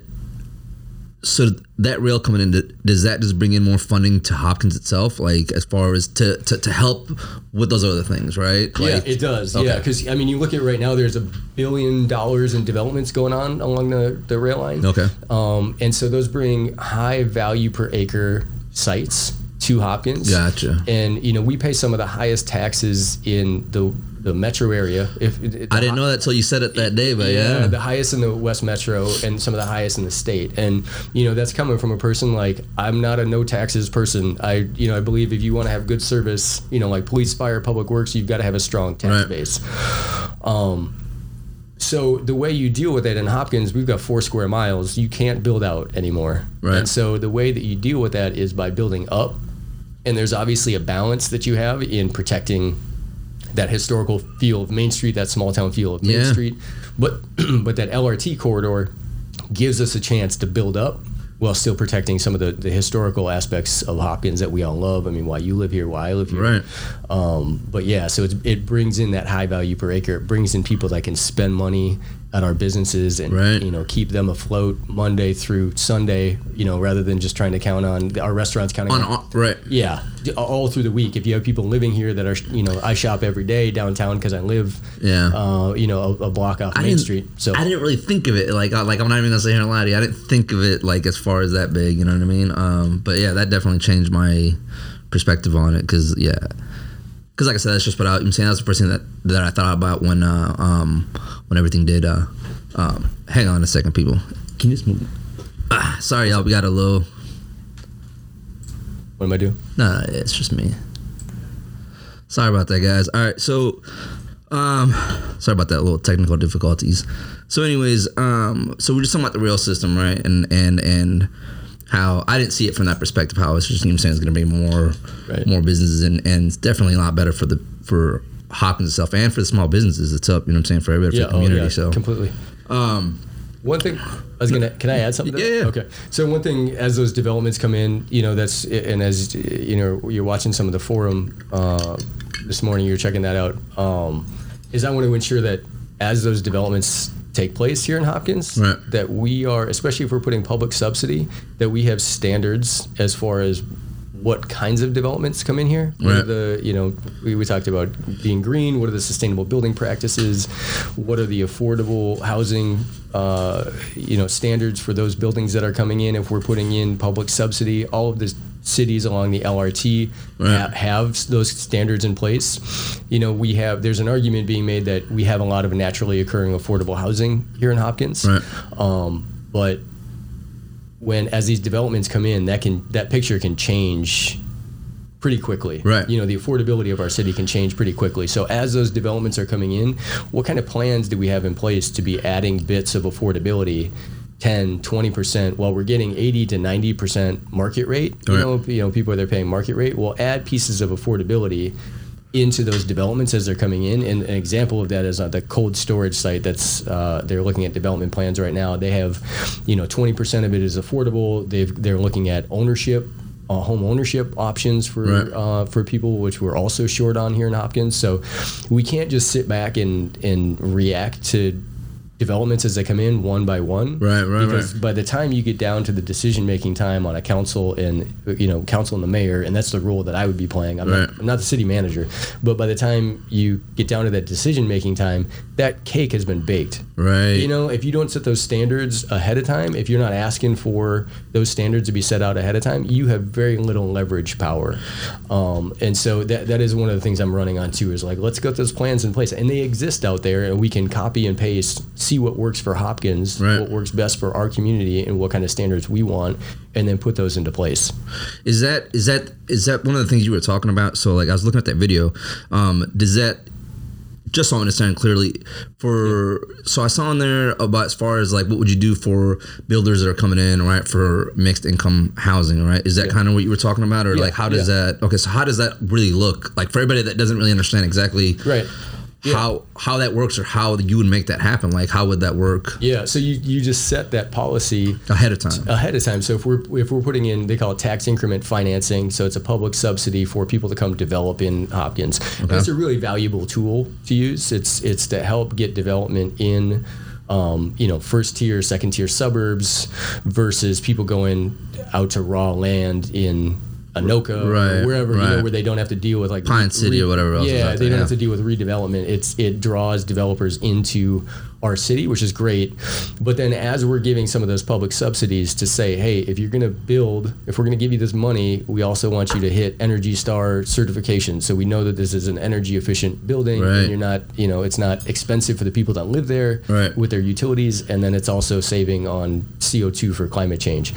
So that rail coming in, does that just bring in more funding to Hopkins itself, like as far as to to, to help with those other things, right? Yeah, Like, it does. Yeah, because I mean, you look at right now. There's a billion dollars in developments going on along the the rail line. Okay. Um, and so those bring high value per acre sites to Hopkins. Gotcha. And you know, we pay some of the highest taxes in the the metro area. If I didn't know that till you said it that day, but yeah. the highest in the West Metro and some of the highest in the state. And you know that's coming from a person like I'm not a no taxes person. I you know I believe if you want to have good service, you know like police, fire, public works, you've got to have a strong tax Right. base. Um, so the way you deal with it in Hopkins, we've got four square miles. You can't build out anymore. Right. And so the way that you deal with that is by building up. And there's obviously a balance that you have in protecting that historical feel of Main Street, that small town feel of Main Yeah. Street. But but that LRT corridor gives us a chance to build up while still protecting some of the, the historical aspects of Hopkins that we all love. I mean, why you live here, why I live here. Right. Um, but yeah, so it's, it brings in that high value per acre. It brings in people that can spend money at our businesses and Right. you know keep them afloat Monday through Sunday. You know, rather than just trying to count on our restaurants counting On, on right. yeah, all through the week. If you have people living here that are, you know, I shop every day downtown because I live, Yeah. uh, you know, a, a block off I Main Street. So I didn't really think of it like I- like I'm not even gonna sit here and lie to you. I didn't think of it like as far as that big. You know what I mean? Um, but yeah, that definitely changed my perspective on it. Cause yeah, cause like I said, that's just what I, I'm saying. That's the first thing that that I thought about when uh, um, when everything did. Uh, um, hang on a second, people. Can you just move? Ah, sorry, y'all. We got a little. what am I doing? No, no, it's just me. Sorry about that, guys. All right, so um, sorry about that little technical difficulties. So, anyways, um, so we're just talking about the rail system, right? And and and how I didn't see it from that perspective. How it's just you know saying it's going to be more Right. more businesses and and it's definitely a lot better for the for Hopkins itself and for the small businesses. It's up. You know what I'm saying for everybody for the community. so completely. um, One thing I was gonna, can I add something? Yeah, yeah. Okay. So one thing, as those developments come in, you know, that's and as you know, you're watching some of the forum uh, this morning, you're checking that out. Um, is I want to ensure that as those developments take place here in Hopkins, Right. that we are, especially if we're putting public subsidy, that we have standards as far as what kinds of developments come in here. Right. the you know we, we talked about being green. What are the sustainable building practices? What are the affordable housing uh, you know standards for those buildings that are coming in? If we're putting in public subsidy, all of the cities along the LRT Right. ha- have those standards in place. You know, we have there's an argument being made that we have a lot of naturally occurring affordable housing here in Hopkins. Right. Um, but when as these developments come in, that can that picture can change pretty quickly. Right. You know, the affordability of our city can change pretty quickly. So as those developments are coming in, what kind of plans do we have in place to be adding bits of affordability? 10, 20% while we're getting 80 to 90% market rate. You Right. know, you know, people are paying market rate. We'll add pieces of affordability into those developments as they're coming in. And an example of that is uh, the cold storage site that's uh, they're looking at development plans right now. They have, you know, 20% of it is affordable. They've they're looking at ownership. Uh, home ownership options for Right. uh, for people, which we're also short on here in Hopkins. So we can't just sit back and and react to developments as they come in one by one. Right, right, Because right. by the time you get down to the decision making time on a council and you know council and the mayor, and that's the role that I would be playing. I'm, Right. not, I'm not the city manager, but by the time you get down to that decision making time, that cake has been baked. right. You know, if you don't set those standards ahead of time, if you're not asking for those standards to be set out ahead of time, you have very little leverage power. Um, and so that, that is one of the things I'm running on too is like, let's get those plans in place. And they exist out there and we can copy and paste, see what works for Hopkins, Right. what works best for our community and what kind of standards we want, and then put those into place. Is that is that is that one of the things you were talking about? So like I was looking at that video. Um, does that just so I understand clearly for so I saw in there about as far as like what would you do for builders that are coming in right for mixed income housing right is that kind of what you were talking about or Yeah, like how does yeah. that okay so how does that really look like for everybody that doesn't really understand exactly Right. Yeah. how how that works or how you would make that happen like how would that work Yeah. So you, you just set that policy ahead of time ahead of time. So if we're if we're putting in, they call it tax increment financing. So it's a public subsidy for people to come develop in Hopkins. And It's a really valuable tool to use. It's it's to help get development in. Um, you know, first tier, second tier suburbs versus people going out to raw land in Anoka Right, or wherever, you know, right. where they don't have to deal with like Pine City or whatever else Yeah, they don't yeah. have to deal with redevelopment. It's it draws developers into our city, which is great. But then as we're giving some of those public subsidies to say, hey, if you're going to build, if we're going to give you this money, we also want you to hit Energy Star certification, so we know that this is an energy efficient building, Right. and you're not, you know, it's not expensive for the people that live there Right. with their utilities, and then it's also saving on CO2 for climate change.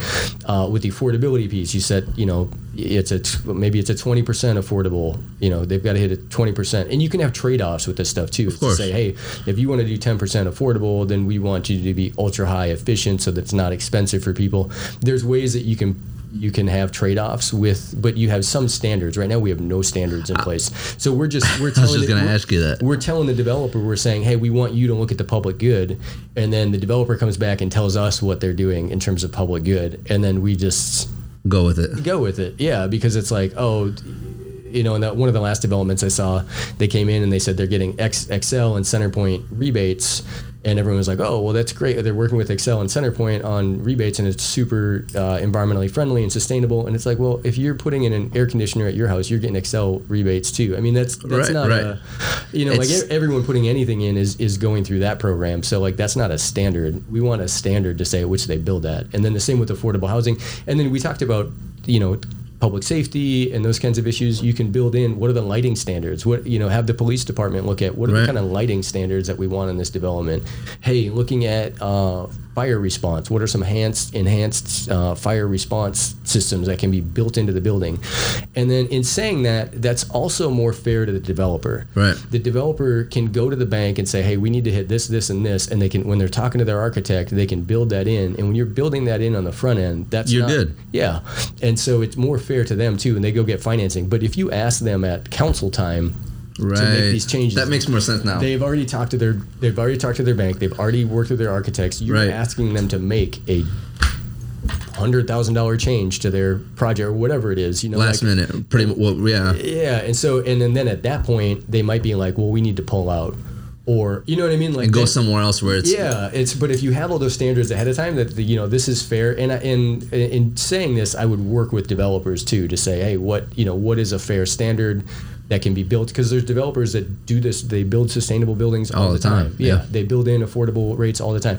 Uh, with the affordability piece, you said, you know, it's a t- maybe it's a 20% affordable. You know, they've got to hit a 20%, and you can have trade offs with this stuff too. Of course. To say, hey, if you want to do 10% affordable, then we want you to be ultra high efficient, so that it's not expensive for people. There's ways that you can you can have trade-offs with but you have some standards. Right now we have no standards in place. So we're just we're I was telling just gonna ask you that. we're telling the developer we're saying hey we want you to look at the public good. And then the developer comes back and tells us what they're doing in terms of public good. And then we just go with it. Go with it. Yeah because it's like oh you know in that one of the last developments i saw they came in and they said they're getting X, Xcel and centerpoint rebates and everyone was like oh well that's great. They're working with Xcel and centerpoint on rebates and it's super uh, environmentally friendly and sustainable. And it's like well if you're putting in an air conditioner at your house you're getting Xcel rebates too. I mean that's that's Right, not right. a you know like It's- e- everyone putting anything in is is going through that program. So like that's not a standard. We want a standard to say which they build at and then the same with affordable housing. And then we talked about you know public safety and those kinds of issues you can build in what are the lighting standards what you know have the police department look at what are Right. the kind of lighting standards that we want in this development hey looking at uh, fire response? What are some enhanced enhanced uh, fire response systems that can be built into the building? And then in saying that, that's also more fair to the developer. Right. The developer can go to the bank and say, "Hey, we need to hit this, this, and this," and they can when they're talking to their architect, they can build that in. And when you're building that in on the front end, that's not- good. Yeah, and so it's more fair to them too, and they go get financing. But if you ask them at council time right. to make these changes. That makes more sense now. They've already talked to their they've already talked to their bank. They've already worked with their architects. You're Right. asking them to make a hundred thousand dollar change to their project or whatever it is. You know, Last like- minute, pretty much. Well, yeah. Yeah, and so and then, then at that point they might be like, well, we need to pull out, or you know what I mean, like And go then- somewhere else where it's yeah, it's but if you have all those standards ahead of time that the, you know this is fair, and in in saying this, I would work with developers too to say, hey, what you know, what is a fair standard that can be built? Because there's developers that do this; they build sustainable buildings all, All the time, time. yeah. they build in affordable rates all the time,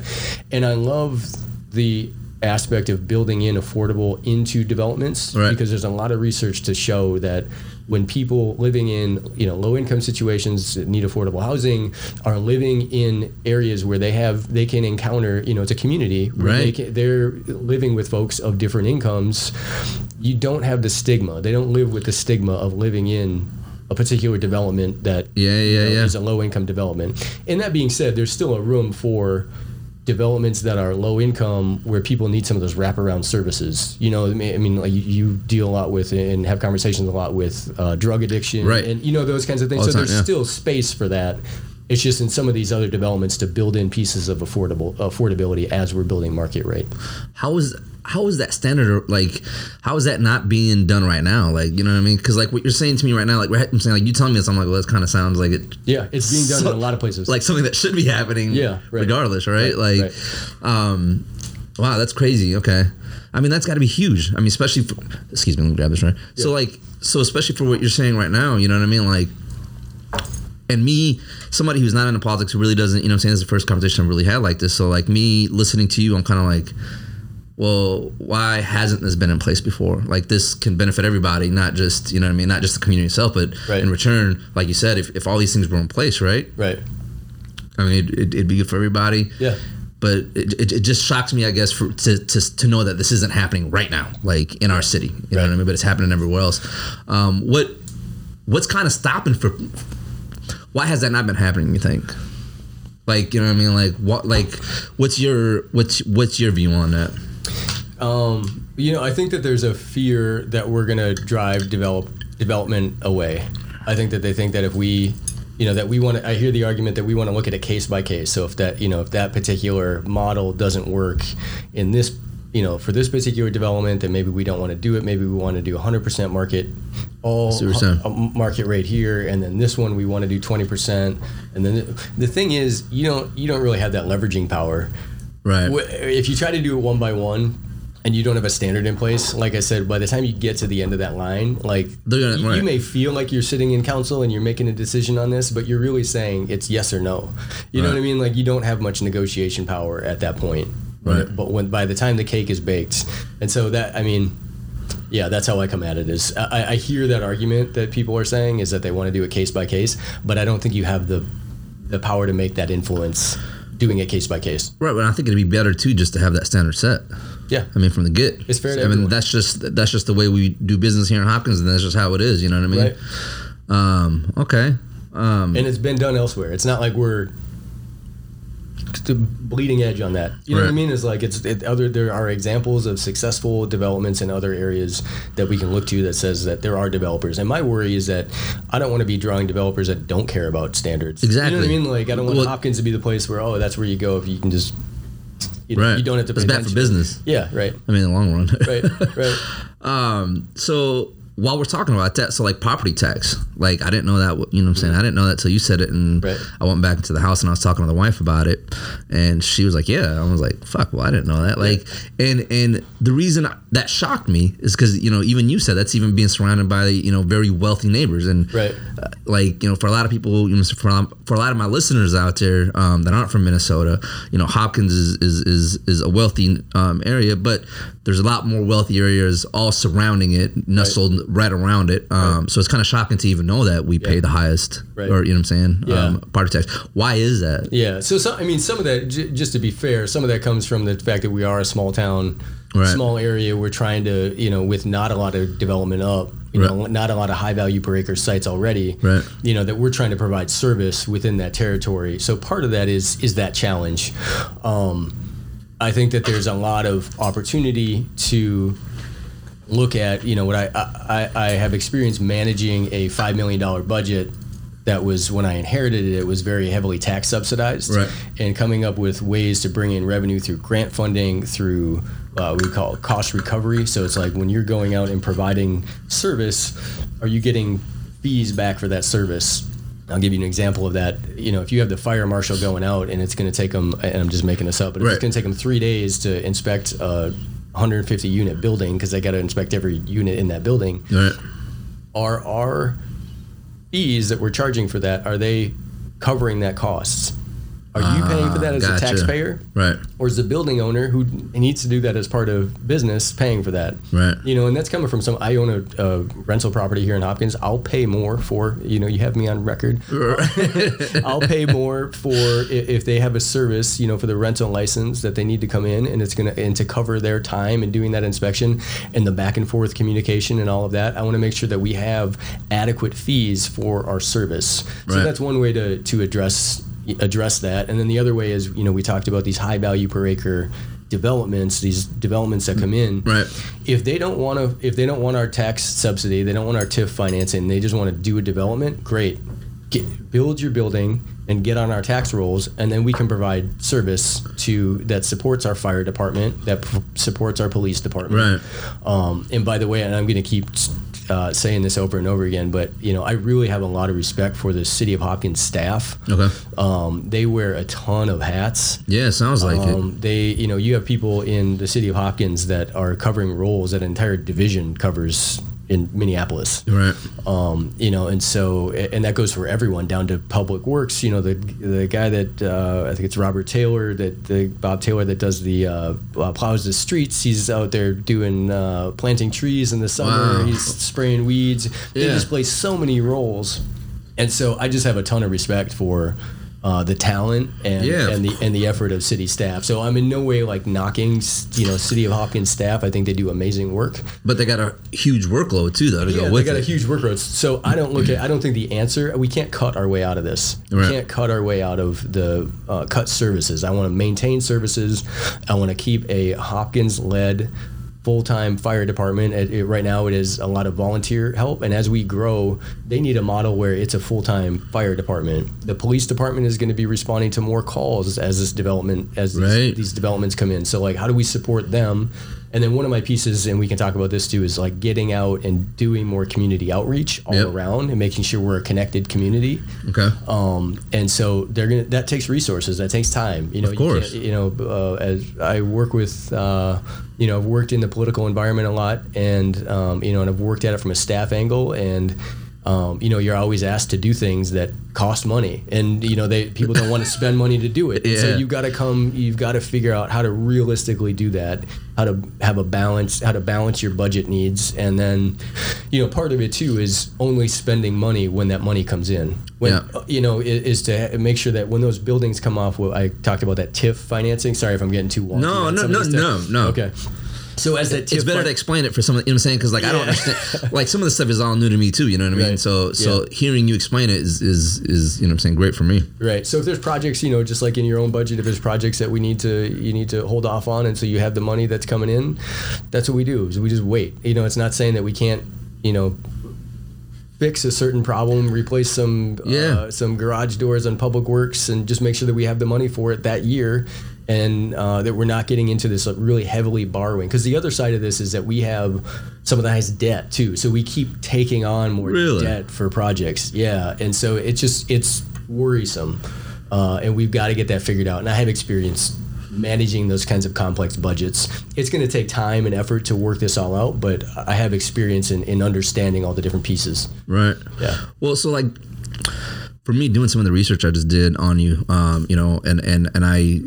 and I love the aspect of building in affordable into developments Right. because there's a lot of research to show that when people living in you know low income situations that need affordable housing are living in areas where they have they can encounter you know it's a community where they Right. can, they're living with folks of different incomes you don't have the stigma they don't live with the stigma of living in a particular development that Yeah, yeah, you know, yeah. is a low income development and that being said there's still a room for developments that are low income where people need some of those wraparound services. You know, I mean, I mean like you, you deal a lot with and have conversations a lot with uh, drug addiction, Right. And you know those kinds of things. So time, there's yeah. still space for that. It's just in some of these other developments to build in pieces of affordable affordability as we're building market rate. how is how is that standard like how is that not being done right now like you know what i mean because like what you're saying to me right now like i'm saying like you telling me this i'm like well that kind of sounds like it Yeah, it's being done So- in a lot of places. like something that should be happening Yeah, right. regardless right, Right, like right. um wow that's crazy okay i mean that's got to be huge i mean especially for, excuse me let me grab this right so like so especially for what you're saying right now you know what i mean like and me, somebody who's not into politics, who really doesn't, you know, I'm saying this is the first conversation I've really had like this. So like me listening to you, I'm kind of like, well, why hasn't this been in place before? Like this can benefit everybody, not just you know what I mean, not just the community itself, but Right. in return, like you said, if, if all these things were in place, right? right. I mean, it, it, it'd be good for everybody. Yeah. But it, it, it just shocks me, I guess, for to, to, to know that this isn't happening right now, like in our city. You know what I mean? But it's happening everywhere else. Um, what what's kind of stopping for? Why has that not been happening? You think? Like you know what I mean? Like what? Like what's your what's what's your view on that? Um, you know, I think that there's a fear that we're to drive develop development away. I think that they think that if we, you know, that we want to. I hear the argument that we want to look at it case by case. So if that, you know, if that particular model doesn't work in this, you know, for this particular development, then maybe we don't want to do it. Maybe we want to do 100% market, all See what you're saying. market rate here, and then this one we want to do 20%. And then the, the thing is, you don't you don't really have that leveraging power. Right. If you try to do it one by one and you don't have a standard in place like i said by the time you get to the end of that line like gonna- you, right. you may feel like you're sitting in council and you're making a decision on this but you're really saying it's yes or no you know what i mean like you don't have much negotiation power at that point Right. but, when by the time the cake is baked and so that i mean yeah, that's how I come at it. Is I, I hear that argument that people are saying is that they want to do it case by case, but I don't think you have the the power to make that influence doing it case by case. Right, but I think it'd be better too just to have that standard set. Yeah, I mean, from the get, It's fair to I mean, that's just that's just the way we do business here in Hopkins, and that's just how it is. You know what I mean? Right. Um, okay. Um, and it's been done elsewhere. It's not like we're the bleeding edge on that. You know what I mean? It's like it's it, other. There are examples of successful developments in other areas that we can look to that says that there are developers. And my worry is that I don't want to be drawing developers that don't care about standards. Exactly. You know what I mean? Like I don't want Well- Hopkins to be the place where oh that's where you go if you can just you, right. you don't have to. Pay It's bad for business. Yeah. Right. I mean, in the long run. Right. Right. um. So while we're talking about that, so like property tax, like I didn't know that. You know what I'm saying? I didn't know that till you said it, and Right. I went back into the house and I was talking to the wife about it, and she was like, "Yeah." I was like, "Fuck, well, I didn't know that." Like, and and the reason that shocked me is because you know even you said that's even being surrounded by you know very wealthy neighbors, and Right. uh, like you know for a lot of people, you know, for for a lot of my listeners out there um, that aren't from Minnesota, you know, Hopkins is is is, is a wealthy um, area, but there's a lot more wealthy areas all surrounding it, nestled right around it. Um, So it's kind of shocking to even know that we pay the highest, Right. or you know what I'm saying? Yeah. Um, property tax. Why is that? Yeah. So, some, I mean, some of that, j- just to be fair, some of that comes from the fact that we are a small town, Right. small area. We're trying to, you know, with not a lot of development up, you know, not a lot of high value per acre sites already. Right. You know that we're trying to provide service within that territory. So part of that is is that challenge. Um, I think that there's a lot of opportunity to look at you know what I, I I have experience managing a five million dollar budget that was when I inherited it it was very heavily tax subsidized Right. and coming up with ways to bring in revenue through grant funding through uh, we call cost recovery so it's like when you're going out and providing service are you getting fees back for that service I'll give you an example of that. You know, if you have the fire marshal going out and it's going to take them, and I'm just making this up, but if Right. it's going to take them three days to inspect a 150 unit building because they got to inspect every unit in that building, Right. are our fees that we're charging for that are they covering that costs? Are you paying for that as Ah, Gotcha. a taxpayer? Right. or is the building owner who needs to do that as part of business paying for that? Right. You know, and that's coming from some. I own a, a rental property here in Hopkins. I'll pay more for. You know, you have me on record. I'll pay more for if they have a service. You know, for the rental license that they need to come in, and it's gonna and to cover their time and doing that inspection and the back and forth communication and all of that. I want to make sure that we have adequate fees for our service. So that's one way to to address address that. And then the other way is, you know, we talked about these high value per acre developments, these developments that come in. Right. If they don't want to, if they don't want our tax subsidy, they don't want our TIF financing, they just want to do a development. Great, get, build your building and get on our tax rolls, and then we can provide service to that supports our fire department, that p- supports our police department. Right. Um, and by the way, and I'm going to keep uh, saying this over and over again, but you know, I really have a lot of respect for the city of Hopkins staff. Okay. Um, they wear a ton of hats. Yeah, sounds like it. Um, they, you know, you have people in the city of Hopkins that are covering roles that an entire division covers in Minneapolis. Right. Um, you know, and so, and that goes for everyone down to public works. You know, the the guy that uh, I think it's Robert Taylor, that the Bob Taylor that does the uh, uh, plows the streets. He's out there doing uh, planting trees in the summer. Wow. He's spraying weeds. They Yeah. just play so many roles, and so I just have a ton of respect for. Uh, the talent and Yeah. and the and the effort of city staff. So I'm in no way like knocking, you know, City of Hopkins staff. I think they do amazing work. But they got a huge workload too, though, to Yeah, go they got it. a huge workload. So I don't look at. I don't think the answer. We can't cut our way out of this. Right. We can't cut our way out of the uh, cut services. I want to maintain services. I want to keep a Hopkins-led full-time fire department. It, it- right now, it is a lot of volunteer help, and as we grow, they need a model where it's a full-time fire department. The police department is going to be responding to more calls as this development as these, these developments come in. So, like, how do we support them? And then one of my pieces, and we can talk about this too, is like getting out and doing more community outreach all Yep. around and making sure we're a connected community. Okay. Um, and so they're gonna that takes resources, that takes time. You know, Of course. You, you know, uh, as I work with, uh, you know, I've worked in the political environment a lot, and um, you know, and I've worked at it from a staff angle, and um, you know, you're always asked to do things that cost money, and you know, they people don't want to spend money to do it. And So Yeah. you got to come, you've got to figure out how to realistically do that, how to have a balance, how to balance your budget needs, and then, you know, part of it too is only spending money when that money comes in. When Yeah. uh, you know, i- is to make sure that when those buildings come off, well, I talked about that TIF financing. Sorry if I'm getting too wonky. No, no, no, no, no. Okay. So as that it's better fin- to explain it for some. You know what I'm saying? Because like I don't understand. Like some of the stuff is all new to me too. You know what I mean? Right. So so Yeah. hearing you explain it is is is you know what I'm saying great for me. Right. So if there's projects, you know, just like in your own budget, if there's projects that we need to you need to hold off on, and so you have the money that's coming in, that's what we do. Is we just wait. You know, it's not saying that we can't, you know, fix a certain problem, replace some Yeah. uh, some garage doors on Public Works, and just make sure that we have the money for it that year. And uh, that we're not getting into this like, really heavily borrowing. Because the other side of this is that we have some of the highest debt too. So we keep taking on more Really? debt for projects. Yeah, and so it's just it's worrisome, uh, and we've got to get that figured out. And I have experience managing those kinds of complex budgets. It's going to take time and effort to work this all out, but I have experience in, in understanding all the different pieces. Right. Yeah. Well, so like for me, doing some of the research I just did on you, um, you know, and and and I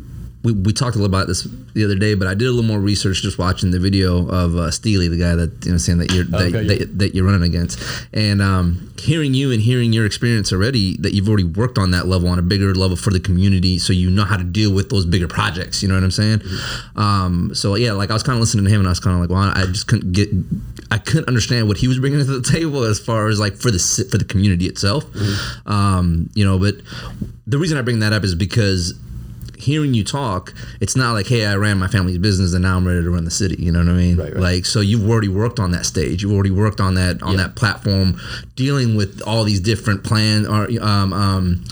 we, we talked a little about this the other day, but I did a little more research just watching the video of uh, Steely, the guy that you know saying that you're that, Okay, yeah. that, that you're running against, and um, hearing you and hearing your experience already that you've already worked on that level on a bigger level for the community, so you know how to deal with those bigger projects. You know what I'm saying? Um, so yeah, like I was kind of listening to him, and I was kind of like, well, I just couldn't get, I couldn't understand what he was bringing to the table as far as like for the for the community itself. Um, you know, but the reason I bring that up is because hearing you talk, it's not like, hey, I ran my family's business and now I'm ready to run the city. You know what I mean? Right, right. Like, so you've already worked on that stage. You've already worked on that on Yeah. that platform, dealing with all these different plans or um, um,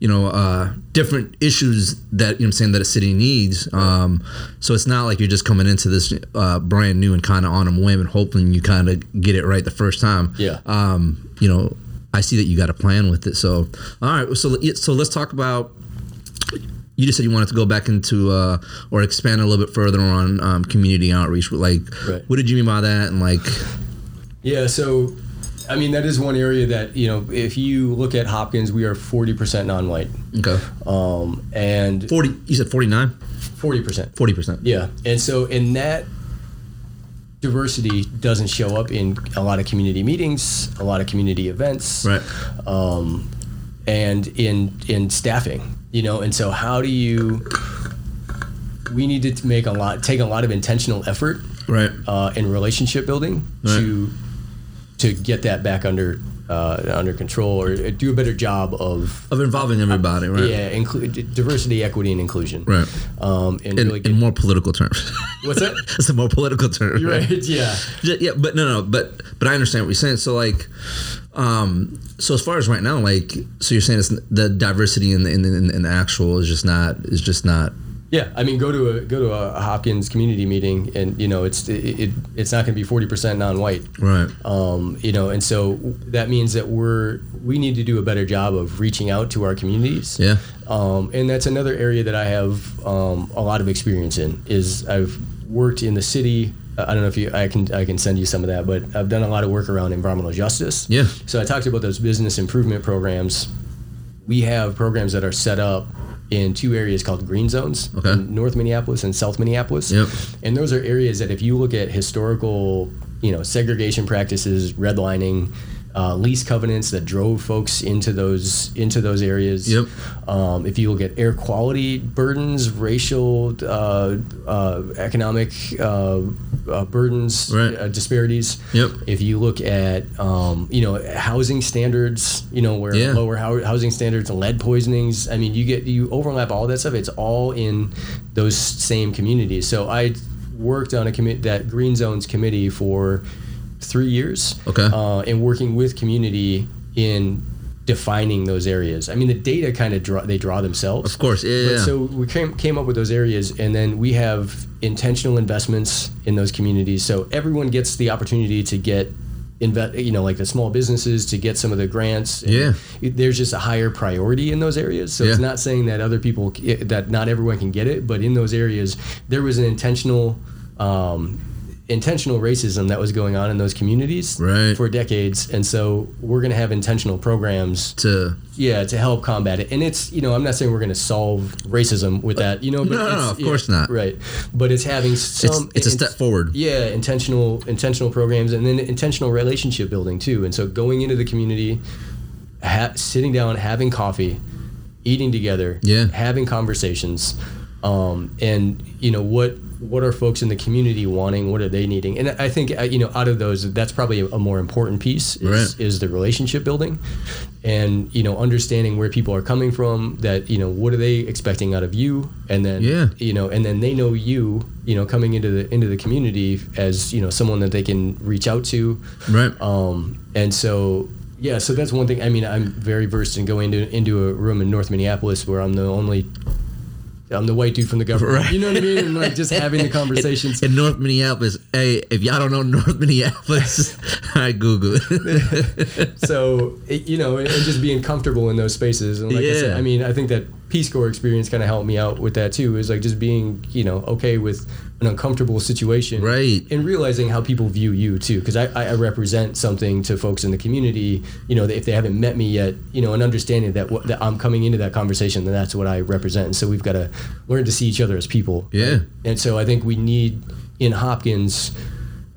you know, uh, different issues that you know I'm saying that a city needs. Um, so it's not like you're just coming into this uh, brand new and kind of on a whim and hoping you kind of get it right the first time. Yeah. Um, you know, I see that you got a plan with it. So, all right. So, so let's talk about you just said you wanted to go back into uh, or expand a little bit further on um, community outreach. Like, Right. what did you mean by that? And like, Yeah, so I mean that is one area that you know if you look at Hopkins, we are forty percent non-white, okay, um, and forty. You said 49? forty percent. 40 percent. Yeah, and so in that diversity doesn't show up in a lot of community meetings, a lot of community events, Right. um, and in in staffing. You know, and so how do you? We need to make a lot, take a lot of intentional effort Right. uh, in relationship building Right. to to get that back under uh, under control or do a better job of Of involving everybody. Right. yeah inclu- diversity, equity, and inclusion. Right. Um, and In, really in more political terms. what's that? It's a more political term. You're right. Yeah. Yeah, yeah, but no, no, but but I understand what you're saying. So like, um, so as far as right now, like, so you're saying it's the diversity in the in the, in the actual is just not is just not Yeah, I mean, go to a go to a Hopkins community meeting, and you know, it's it, it it's not going to be forty percent non-white. right. Um, you know, and so that means that we're we need to do a better job of reaching out to our communities. Yeah. Um, and that's another area that I have um, a lot of experience in. Is I've worked in the city. I don't know if you I can I can send you some of that, but I've done a lot of work around environmental justice. Yeah. So I talked about those business improvement programs. We have programs that are set up in two areas called green zones Okay. North Minneapolis and South Minneapolis. Yep. And those are areas that if you look at historical, you know, segregation practices, redlining, uh, lease covenants that drove folks into those into those areas. Yep. Um, if you look at air quality burdens, racial, uh, uh, economic uh, uh, burdens, Right. uh, disparities. Yep. If you look at um, you know housing standards, you know where Yeah. lower hou- housing standards, lead poisonings. I mean, you get you overlap all that stuff. It's all in those same communities. So I worked on a commit that green zones committee for three years. Okay. Uh, and working with community in defining those areas. I mean, the data kind of draw they draw themselves. Of course. Yeah. But yeah. so we came, came up with those areas, and then we have intentional investments in those communities. So everyone gets the opportunity to get, invest, you know, like the small businesses to get some of the grants. Yeah. There's just a higher priority in those areas. So it's not saying that other people, that not everyone can get it, but in those areas, there was an intentional. Um, intentional racism that was going on in those communities Right. for decades and so we're going to have intentional programs to yeah, to help combat it. And it's, you know, I'm not saying we're going to solve racism with that, you know, but No, no, it's, no, of yeah, course not. Right. But it's having it's some it's a step forward. yeah, intentional intentional programs and then intentional relationship building too. And so going into the community ha- sitting down, having coffee, eating together, Yeah. having conversations. Um, and you know what what are folks in the community wanting? What are they needing? And I think uh, you know out of those, that's probably a, a more important piece is, Right. is the relationship building, and you know understanding where people are coming from. That you know what are they expecting out of you, and then Yeah. you know, and then they know you, you know, coming into the into the community as you know someone that they can reach out to, Right. um, and so yeah, so that's one thing. I mean, I'm very versed in going into into a room in North Minneapolis where I'm the only. I'm the white dude from the government. Right. You know what I mean? And like just having the conversations. in North Minneapolis. Hey, if y'all don't know North Minneapolis, I Google it. so it, you know, and just being comfortable in those spaces. And like I said, Yeah. I mean, I think that Peace Corps experience kind of helped me out with that too. Is like just being you know okay with an uncomfortable situation, Right. And realizing how people view you too, because I, I represent something to folks in the community. You know, if they haven't met me yet, you know, an understanding that what that I'm coming into that conversation, then that's what I represent. And so we've got to learn to see each other as people. Yeah. And so I think we need in Hopkins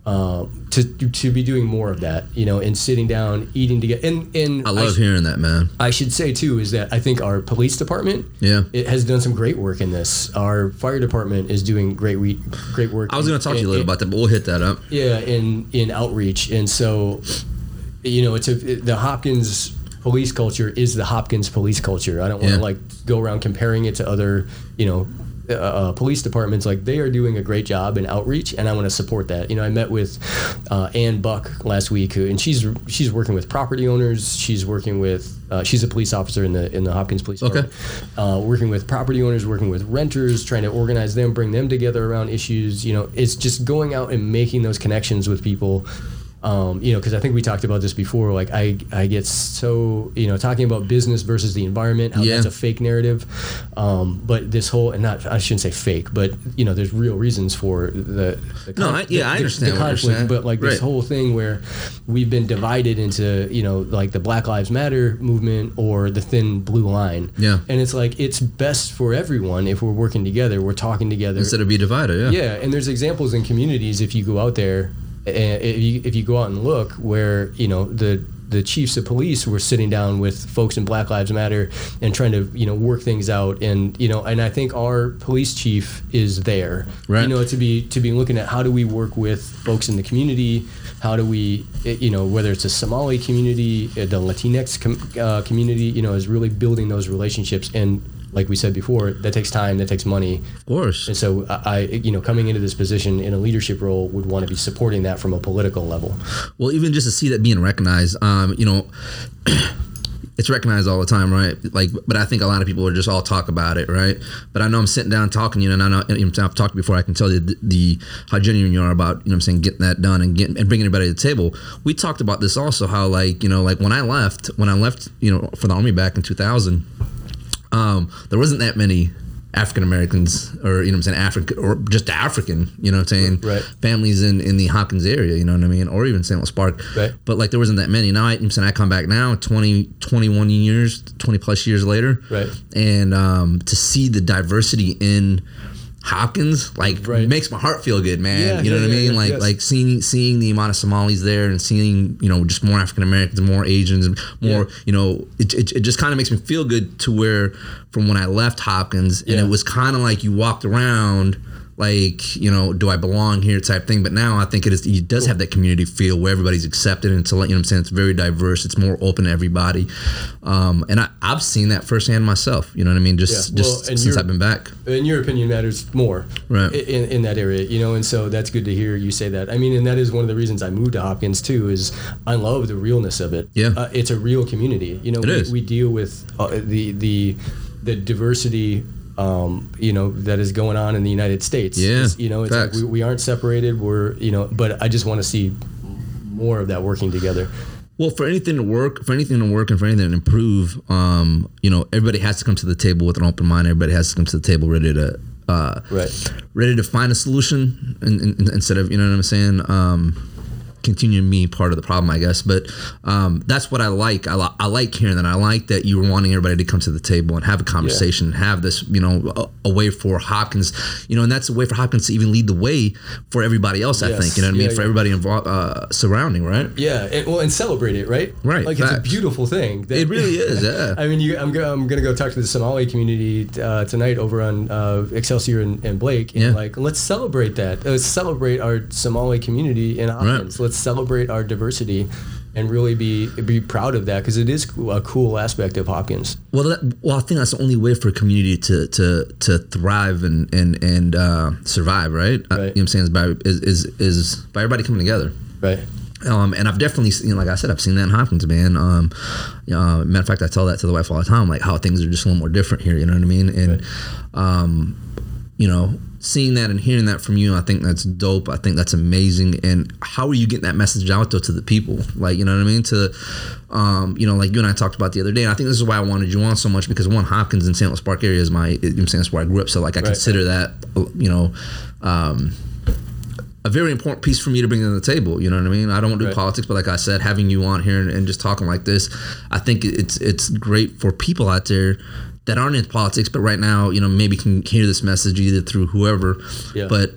uh, to to be doing more of that, you know, and sitting down, eating together. And and I love sh- hearing that, man. I should say too is that I think our police department, Yeah. it has done some great work in this. Our fire department is doing great we great work. I was going to talk to you in- later about that, but we'll hit that up. yeah, in in outreach, and so you know, it's a the Hopkins police culture is the Hopkins police culture. I don't want to Yeah. like go around comparing it to other you know. Uh, uh, police departments like they are doing a great job in outreach, and I want to support that. You know, I met with uh, Ann Buck last week, who, and she's she's working with property owners. She's working with uh, she's a police officer in the in the Hopkins Police Okay. Department. Uh, working with property owners, working with renters, trying to organize them, bring them together around issues. You know, it's just going out and making those connections with people. Um, you know, because I think we talked about this before. Like, I I get so you know talking about business versus the environment, how Yeah. that's a fake narrative. Um, but this whole and not I shouldn't say fake, but you know, there's real reasons for the, the No, I- yeah, I understand the what you're conflict. But like this whole thing where we've been divided into you know like the Black Lives Matter movement or the thin blue line. Yeah. and it's like it's best for everyone if we're working together, we're talking together. Instead of be divided, yeah. Yeah, and there's examples in communities if you go out there, and if you, if you go out and look where you know the the chiefs of police were sitting down with folks in Black Lives Matter and trying to you know work things out, and you know, and I think our police chief is there. Right. You know, to be to be looking at how do we work with folks in the community. How do we, eh, you know, whether it's a Somali community, eh, the Latinx com- uh, community, you know, is really building those relationships. And like we said before, that takes time, that takes money. Of course. And so I, you know, coming into this position in a leadership role would want to be supporting that from a political level. Well, even just to see that being recognized, um, you know, it's recognized all the time, right? Like, but I think a lot of people are just all talk about it, right? But I know I'm sitting down talking you, and I know and I've talked before. I can tell you the, the how genuine you are about, you know, what I'm saying getting that done and getting and bringing everybody to the table. We talked about this also, how like you know, like when I left, when I left, you know, for the army back in 2000, um, there wasn't that many African Americans or you know what I'm saying African or just African you know what I'm saying Right. families in in the Hopkins area you know what I mean or even St. Louis Park Right. but like there wasn't that many now I, I'm saying I come back now 20 21 years 20 plus years later Right. and um, to see the diversity in Hopkins like Right. makes my heart feel good man Yeah, you know yeah, what I mean yeah, like yes. like seeing seeing the amount of Somalis there and seeing you know just more African Americans more Asians and more you know it, it, it just kind of makes me feel good to where from when I left Hopkins and it was kind of like you walked around like you know do I belong here type thing but now I think it is it does have that community feel where everybody's accepted and to let you know what I'm saying it's very diverse it's more open to everybody um, and I, I've seen that firsthand myself you know what I mean just Yeah. Well, just since you're- I've been back And your opinion matters more Right. in, in that area, you know, and so that's good to hear you say that. I mean, and that is one of the reasons I moved to Hopkins too, is I love the realness of it. Yeah. Uh, it's a real community. You know, we, we deal with uh, the, the, the diversity um, you know that is going on in the United States. Yeah, It's- you know, it's like we, we aren't separated. We're you know, but I just want to see more of that working together. Well, for anything to work, for anything to work, and for anything to improve, um, you know, everybody has to come to the table with an open mind. Everybody has to come to the table ready to, uh, Right. ready to find a solution, in, in, instead of you know what I'm saying. Um, continuing being part of the problem, I guess. But um, that's what I like. I, li- I like hearing that. I like that you were wanting everybody to come to the table and have a conversation, have this, you know, a, a way for Hopkins, you know, and that's a way for Hopkins to even lead the way for everybody else. I think, you know what I mean, Yeah, for everybody involved, uh, surrounding, right? Yeah, and, well, and celebrate it, right? Right, Like it's a beautiful thing. that- It really is, yeah. I mean, you, I'm, go, I'm gonna go talk to the Somali community uh, tonight over on uh, Excelsior and, and Blake, and Yeah. like let's celebrate that. Let's celebrate our Somali community in Hopkins. Let's celebrate our diversity, and really be be proud of that because it is a cool aspect of Hopkins. Well, that, well, I think that's the only way for a community to to to thrive and and and uh, survive, right? Uh, you know what I'm saying is by is, is is by everybody coming together. Right. Um, and I've definitely seen, like I said, I've seen that in Hopkins, man. Um, uh, matter of fact, I tell that to the wife all the time, like how things are just a little more different here. You know what I mean? And, um, you know, seeing that and hearing that from you, I think that's dope. I think that's amazing. And how are you getting that message out though to the people? Like, you know what I mean? To, um, you know, like you and I talked about the other day. And I think this is why I wanted you on so much because one, Hopkins and St. Louis Park area is my, you know saying, that's where I grew up. So like I Right. consider that, you know, um, a very important piece for me to bring to the table. You know what I mean? I don't do Right. politics, but like I said, having you on here and, and just talking like this, I think it's it's great for people out there that aren't in politics, but right now, you know, maybe can hear this message either through whoever. Yeah. But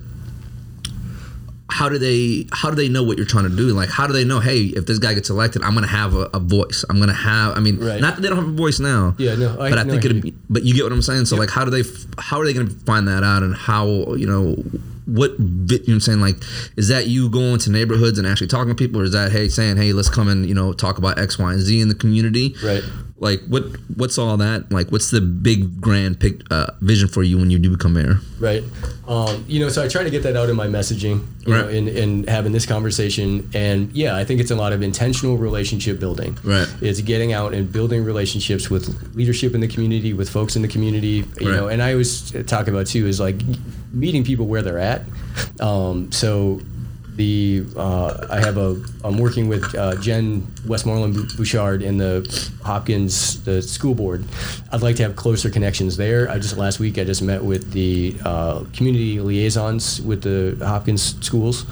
how do they how do they know what you're trying to do? Like how do they know, hey, if this guy gets elected, I'm gonna have a, a voice. I'm gonna have I mean Right. not that they don't have a voice now. Yeah, no, I- but I no, think I it'd but you get what I'm saying? So like how do they how are they gonna find that out and how you know what you know what I'm saying like is that you going to neighborhoods and actually talking to people or is that hey saying hey let's come and you know talk about X Y and Z in the community Right. like what what's all that like what's the big grand pic, uh, vision for you when you do become mayor right um, you know so i try to get that out in my messaging you know Right. in, in having this conversation and yeah i think it's a lot of intentional relationship building Right. it's getting out and building relationships with leadership in the community with folks in the community you Right. know and i always talk about too is like meeting people where they're at um, so the uh, I have a I'm working with uh, Jen Westmoreland Bouchard in the Hopkins the school board. I'd like to have closer connections there. I just last week I just met with the uh, community liaisons with the Hopkins schools,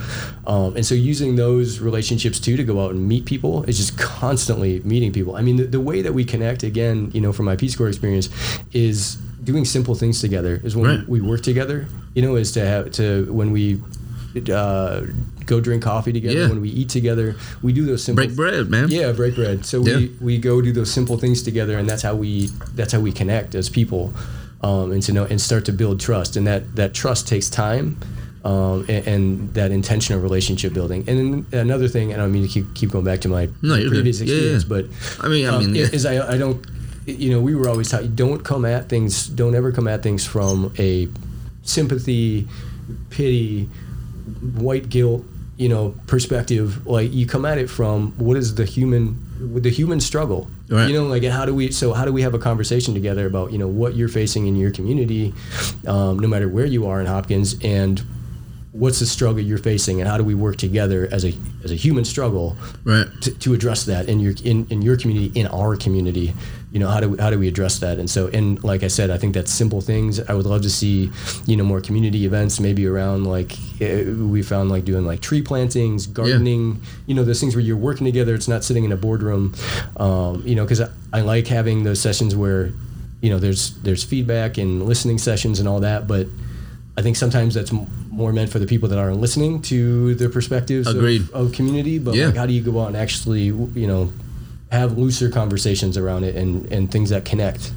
um, and so using those relationships too to go out and meet people is just constantly meeting people. I mean the, the way that we connect again, you know, from my Peace Corps experience, is doing simple things together. Is when Right. we work together. You know, is to have to when we uh, go drink coffee together Yeah. when we eat together we do those simple break bread man yeah break bread so Yeah. we, we go do those simple things together and that's how we that's how we connect as people um, and to know and start to build trust and that that trust takes time um, and, and that intentional relationship building and then another thing and i don't mean to keep, keep going back to my No, you're good. previous Yeah, experience yeah. but I mean I um, mean yeah. is I, I don't you know we were always taught don't come at things don't ever come at things from a sympathy pity white guilt you know perspective. Like you come at it from what is the human the human struggle. Right. you know like how do we so how do we have a conversation together about you know what you're facing in your community um, no matter where you are in hopkins and what's the struggle you're facing and how do we work together as a as a human struggle right. to, to address that in your in, in your community in our community you know how do we, how do we address that? And so and like I said I think that's simple things. I would love to see you know more community events maybe around like eh, we found like doing like tree plantings gardening you know those things where you're working together. It's not sitting in a boardroom um, you know because I, I like having those sessions where you know there's there's feedback and listening sessions and all that but I think sometimes that's m- more meant for the people that aren't listening to the perspectives of, of community. But Yeah. like, how do you go out and actually, you know, have looser conversations around it and, and things that connect?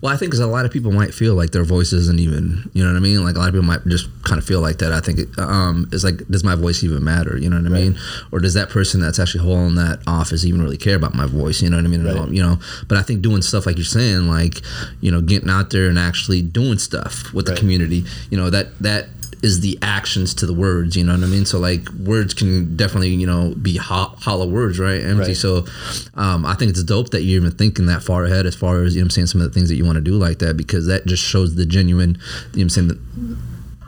Well, I think because a lot of people might feel like their voice isn't even, you know what I mean? Like a lot of people might just kind of feel like that. I think it, um, it's like, does my voice even matter? You know what I Right. mean? Or does that person that's actually holding that office even really care about my voice? You know what I mean? Right. You know, but I think doing stuff like you're saying, like, you know, getting out there and actually doing stuff with the community, you know, that, that, is the actions to the words, you know what I mean? So like words can definitely, you know, be ho- hollow words, right? Empty. Right. So um, I think it's dope that you're even thinking that far ahead as far as, you know what I'm saying, some of the things that you want to do like that because that just shows the genuine, you know what I'm saying, the,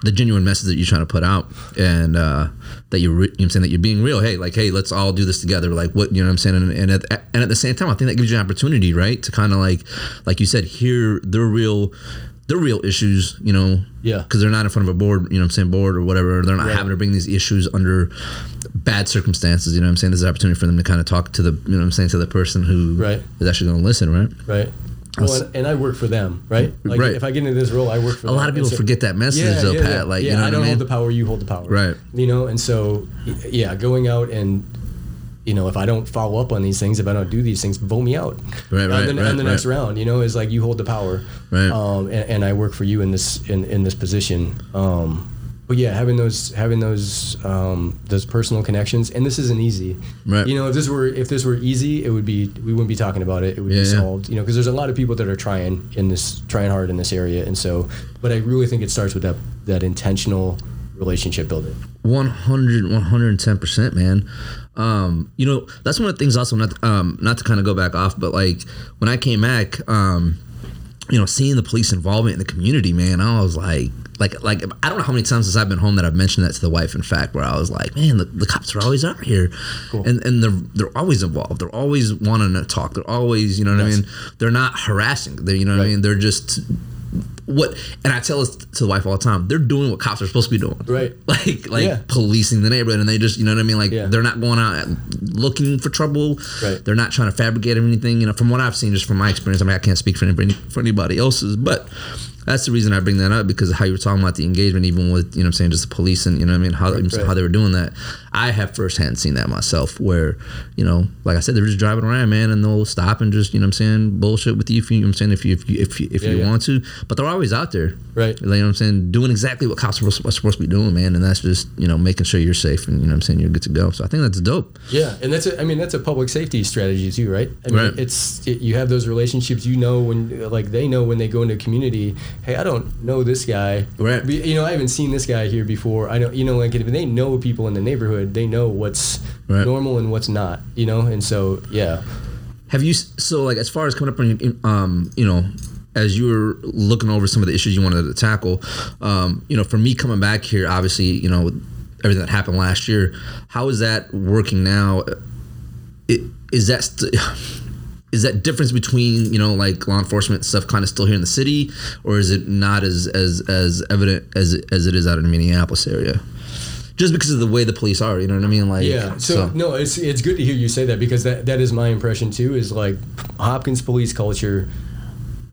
the genuine message that you're trying to put out and uh, that you're, re- you know I'm saying, that you're being real. Hey, like, hey, let's all do this together. Like what, you know what I'm saying? And, and, at, and at the same time, I think that gives you an opportunity, right? To kind of like, like you said, hear the real, their real issues, you know, Yeah. because they're not in front of a board, you know I'm saying, board or whatever. They're not Right. having to bring these issues under bad circumstances, you know I'm saying? There's an opportunity for them to kind of talk to the, you know what I'm saying, to the person who is Right. is actually going to listen, right? Right. Well, and, and I work for them, right? Like Right. if I get into this role, I work for A them. lot of people so- forget that message, though, Pat. Like, yeah, you know I don't I mean? hold the power, you hold the power. Right. You know, and so, yeah, going out and, you know, if I don't follow up on these things, if I don't do these things, vote me out. Right, right, the, right, on the next round, you know, is like you hold the power. Right. Um, and, and I work for you in this in, in this position. Um, but yeah, having those having those um, those personal connections, and this isn't easy. Right. You know, if this were if this were easy, it would be we wouldn't be talking about it. It would Yeah, be yeah. solved. You know, because there's a lot of people that are trying in this trying hard in this area, and so. But I really think it starts with that that intentional relationship building. 100 110% man um you know that's one of the things also not um not to kind of go back off but like when i came back um you know, seeing the police involvement in the community, man, I was like, like, like I don't know how many times since I've been home that I've mentioned that to the wife. In fact, where I was like, man, the, the cops are always out here, Cool. and and they're they're always involved. They're always wanting to talk. They're always, you know what Yes. I mean. They're not harassing. They, you know what I mean. They're just what, and I tell this to the wife all the time. They're doing what cops are supposed to be doing, Right. Like like Yeah. policing the neighborhood, and they just, you know what I mean. Like Yeah. they're not going out looking for trouble. Right. They're not trying to fabricate anything. You know, from what I've seen, just from my experience. I mean, I can't speak for anybody for anybody else's, but that's the reason I bring that up because how you were talking about the engagement, even with you know, what I'm saying just the police and you know, what I mean, how Right, how they were doing that. I have firsthand seen that myself, where you know, like I said, they're just driving around, man, and they'll stop and just you know, what I'm saying bullshit with you if you, know, what I'm saying if you if you if you, if Yeah, you yeah. want to, but they're always out there. Right. You know what I'm saying? Doing exactly what cops are supposed, are supposed to be doing, man. And that's just, you know, making sure you're safe and, you know what I'm saying, you're good to go. So I think that's dope. Yeah, and that's a, I mean that's a public safety strategy too, right? I mean, Right. it's it, you have those relationships. You know when like they know when they go into a community. Hey, I don't know this guy. Right. You know, I haven't seen this guy here before. I know, you know, like if they know people in the neighborhood, they know what's Right. normal and what's not. You know, and so yeah, Have you, so like, as far as coming up on, your, um, you know, as you were looking over some of the issues you wanted to tackle, um, you know, for me coming back here, obviously, you know, everything that happened last year, how is that working now? It, is that, st- is that difference between you know like law enforcement stuff kind of still here in the city, or is it not as as as evident as as it is out in the Minneapolis area? Just because of the way the police are, you know what I mean? Like, yeah. So, no, it's it's good to hear you say that because that that is my impression too. Is like Hopkins police culture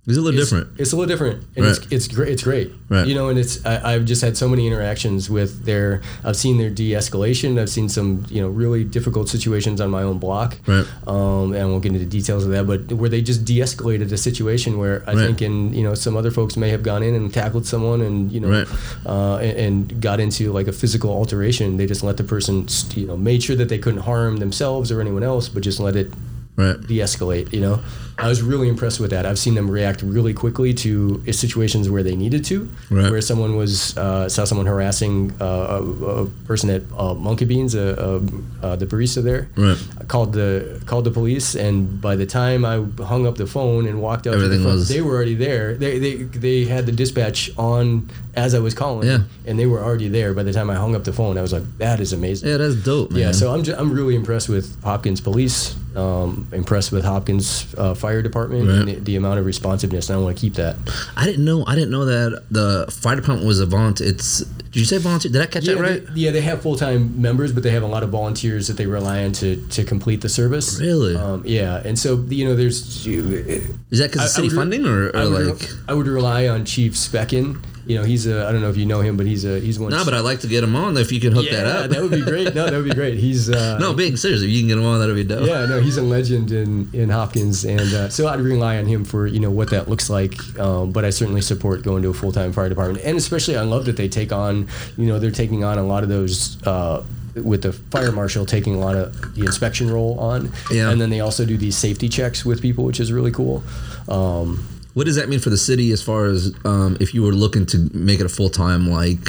it's a little it's, different. It's a little different, and Right. it's it's great. It's great, Right. You know, and it's I, I've just had so many interactions with their. I've seen their de-escalation. I've seen some you know really difficult situations on my own block. Right. Um, and I won't get into details of that, but where they just de-escalated a situation where I Right. think, in you know, some other folks may have gone in and tackled someone, and you know, Right. uh, and, and got into like a physical alteration. They just let the person, you know, made sure that they couldn't harm themselves or anyone else, but just let it Right. de-escalate you know i was really impressed with that i've seen them react really quickly to situations where they needed to Right. where someone was uh, saw someone harassing uh, a, a person at uh, monkey beans uh, uh, uh, the barista there Right. I called the called the police and by the time i hung up the phone and walked out to the Everything front, was- they were already there they, they they had the dispatch on as i was calling Yeah. and they were already there by the time i hung up the phone i was like that is amazing Yeah, that's dope, man. yeah, so I'm, just, I'm really impressed with Hopkins Police, um, impressed with Hopkins uh, Fire Department, Right. and the, the amount of responsiveness. And I want to keep that. I didn't know. I didn't know that the fire department was a volunteer. It's. Did you say volunteer? Did I catch Yeah, that right? they, yeah, they have full time members, but they have a lot of volunteers that they rely on to, to complete the service. Really? Um, yeah, and so you know, there's Is that because of city re- funding or, or I like? I would rely on Chief Speckin. You know, he's a I don't know if you know him, but he's a he's one. No, but I'd like to get him on if you can hook yeah, that up. that would be great. No, that would be great. He's uh, no, being serious, if you can get him on, that'd be dope. Yeah, no, he's a legend in, in Hopkins, and uh, so I'd rely on him for you know what that looks like. Um, but I certainly support going to a full time fire department, and especially I love that they take on you know they're taking on a lot of those. Uh, with the fire marshal taking a lot of the inspection role on, Yeah. and then they also do these safety checks with people, which is really cool. Um, What does that mean for the city as far as um, if you were looking to make it a full time like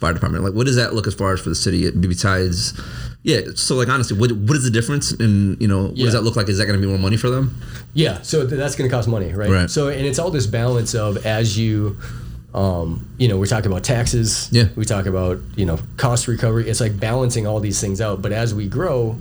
fire department? Like, what does that look as far as for the city besides? Yeah, so like honestly, what what is the difference? And you know, what Yeah. does that look like? Is that going to be more money for them? Yeah, so th- that's going to cost money, right? Right. So, and it's all this balance of as you, um, you know, we're talking about taxes. Yeah. We talk about you know cost recovery. It's like balancing all these things out. But as we grow,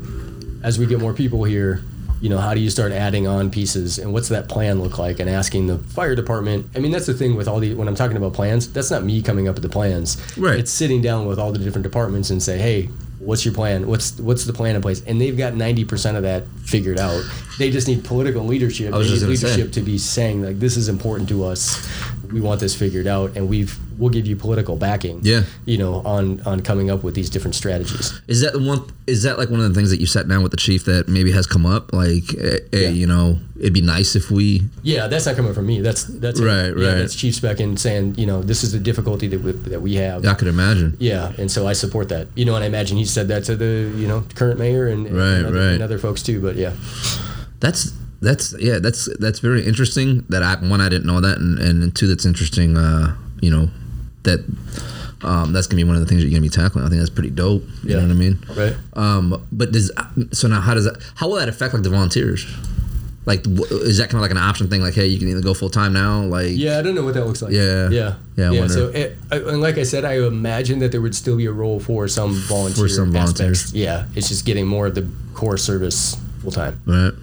as we get more people here, you know, how do you start adding on pieces, and what's that plan look like? And asking the fire department. I mean, that's the thing with all the when I'm talking about plans. That's not me coming up with the plans. Right. It's sitting down with all the different departments and say, hey. What's your plan? What's what's the plan in place? And they've got ninety percent of that figured out. They just need political leadership I was they just need gonna say. leadership to be saying like this is important to us we want this figured out and we've we'll give you political backing Yeah. you know on on coming up with these different strategies Is that the one? Is that like one of the things that you sat down with the chief that maybe has come up? Like, eh, hey, Yeah. you know, it'd be nice if we. yeah that's not coming from me that's that's it. Right, yeah, right. that's chief speckin saying you know this is the difficulty that we, that we have I could imagine. yeah and so i support that you know and i imagine he said that to the you know current mayor and, and Right, other, right. and other folks too but yeah That's that's yeah. That's that's very interesting. That I one I didn't know that, and, and two that's interesting. Uh, you know, that um, that's gonna be one of the things that you're gonna be tackling. I think that's pretty dope. You Yeah. know what I mean? right Um, but does so now how does that? How will that affect like the volunteers? Like, is that kind of like an option thing? Like, hey, you can either go full time now. Like, Yeah, I don't know what that looks like. Yeah. yeah, Yeah, wonder. So, it, I, and like I said, I imagine that there would still be a role for some volunteer for some volunteers. aspects. Yeah, it's just getting more of the core service full time. right.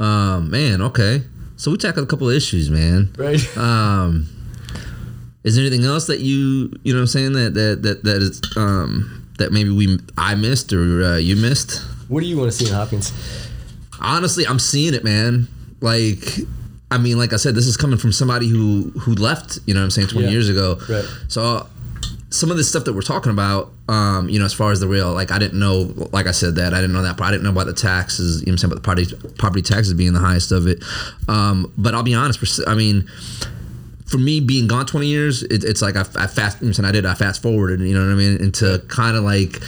Um, man, okay. So we tackled a couple of issues, man. Right. Um, is there anything else that you you know what I'm saying that that that that is um that maybe we I missed or uh, you missed? what do you want to see in Hopkins? honestly, I'm seeing it, man. Like, I mean, like I said, this is coming from somebody who who left. You know, what I'm saying 20 Yeah. years ago. Right. So, some of this stuff that we're talking about, um, you know, as far as the real, like I didn't know, like I said that I didn't know that, but I didn't know about the taxes. You know, what I'm saying about the property property taxes being the highest of it. Um, but I'll be honest. I mean. For me, being gone 20 years, it, it's like I, I fast, and I did, I fast forwarded, you know what I mean? into kind of like,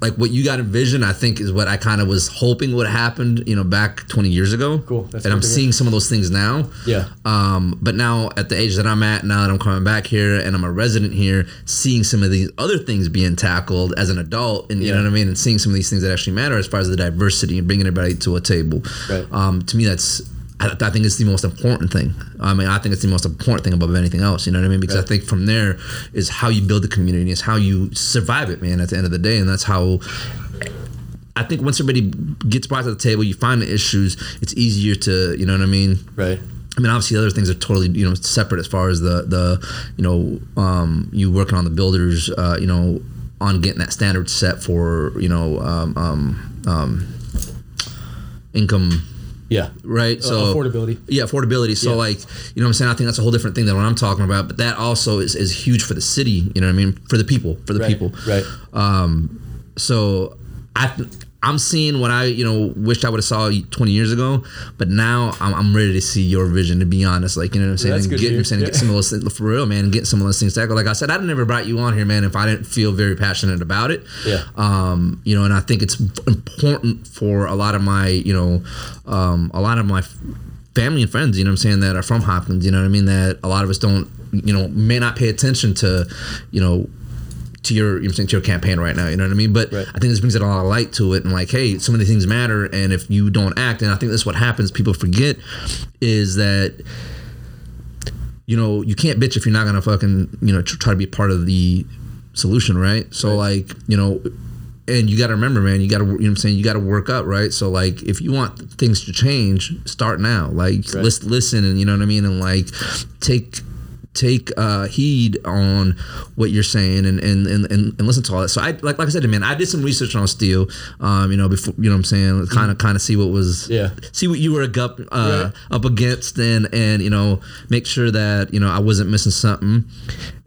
like what you got envisioned, I think is what I kind of was hoping would have happened, you know, back 20 years ago. Cool. That's and I'm good to hear. seeing some of those things now. Yeah. Um, but now at the age that I'm at, now that I'm coming back here and I'm a resident here, seeing some of these other things being tackled as an adult, and you Yeah. know what I mean, and seeing some of these things that actually matter as far as the diversity and bringing everybody to a table. Right. Um, to me, that's. I, I think it's the most important thing. I mean, I think it's the most important thing above anything else. You know what I mean? Because I think from there is how you build the community. It's how you survive it, man. At the end of the day, and that's how I think once everybody gets brought to the table, you find the issues. It's easier to, you know what I mean. Right. I mean, obviously, other things are totally, you know, separate as far as the the, you know, um, you working on the builders, uh, you know, on getting that standard set for, you know, um, um, um, income, Yeah. right? So affordability. yeah, affordability. So Yeah. like, you know what I'm saying? I think that's a whole different thing than what I'm talking about. But that also is, is huge for the city, you know what I mean? For the people, for the Right. people. Right. Um, so I I'm seeing what I you know wished I would have saw 20 years ago, but now I'm, I'm ready to see your vision. To be honest, like you know what I'm saying, That's and good get. I'm saying, get some of those things, for real, man, and get some of those things tackled. Like I said, I never brought you on here, man, if I didn't feel very passionate about it. Yeah. Um, you know, and I think it's important for a lot of my you know, um, a lot of my family and friends, you know what I'm saying, that are from Hopkins. You know what I mean? That a lot of us don't, you know, may not pay attention to, you know to your you know, to your campaign right now. You know what I mean? But Right. I think this brings a lot of light to it, and like, hey, some of these things matter, and if you don't act, and I think that's what happens. People forget is that you know you can't bitch if you're not gonna fucking you know try to be part of the solution, right? So Right. like you know. And you got to remember, man. You got to, you know, what I'm saying, you got to work up, right? So, like, if you want things to change, start now. Like, Right. listen, listen, and you know what I mean, and like, take take uh, heed on what you're saying and, and, and, and, listen to all that. So I like like I said, man, I did some research on steel. Um, you know, before you know what I'm saying, kind of kind of see what was Yeah. see what you were up uh, Right. up against and and you know make sure that you know I wasn't missing something.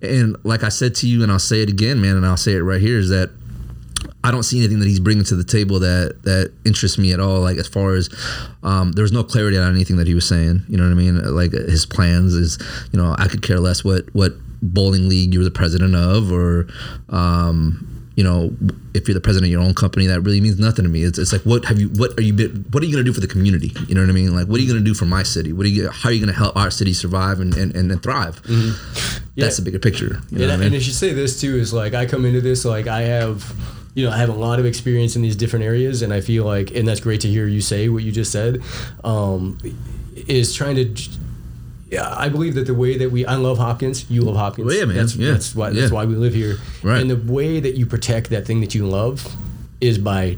And like I said to you, and I'll say it again, man, and I'll say it right here is that. I don't see anything that he's bringing to the table that that interests me at all. Like as far as um, there was no clarity on anything that he was saying. You know what I mean? Like his plans is, you know, I could care less what what bowling league you're the president of, or um, you know, if you're the president of your own company, that really means nothing to me. It's, it's like what have you what are you bit- what are you gonna do for the community? You know what I mean? Like what are you gonna do for my city? What are you how are you gonna help our city survive and and, and, and thrive? Yeah. That's the bigger picture. You know and, I and mean? I should say this too is like I come into this like I have you know I have a lot of experience in these different areas and I feel like and that's great to hear you say what you just said um, is trying to j- yeah, I believe that the way that we I love Hopkins, you love Hopkins. Well, yeah, man. That's, Yeah. that's why that's Yeah. why we live here. Right. And the way that you protect that thing that you love is by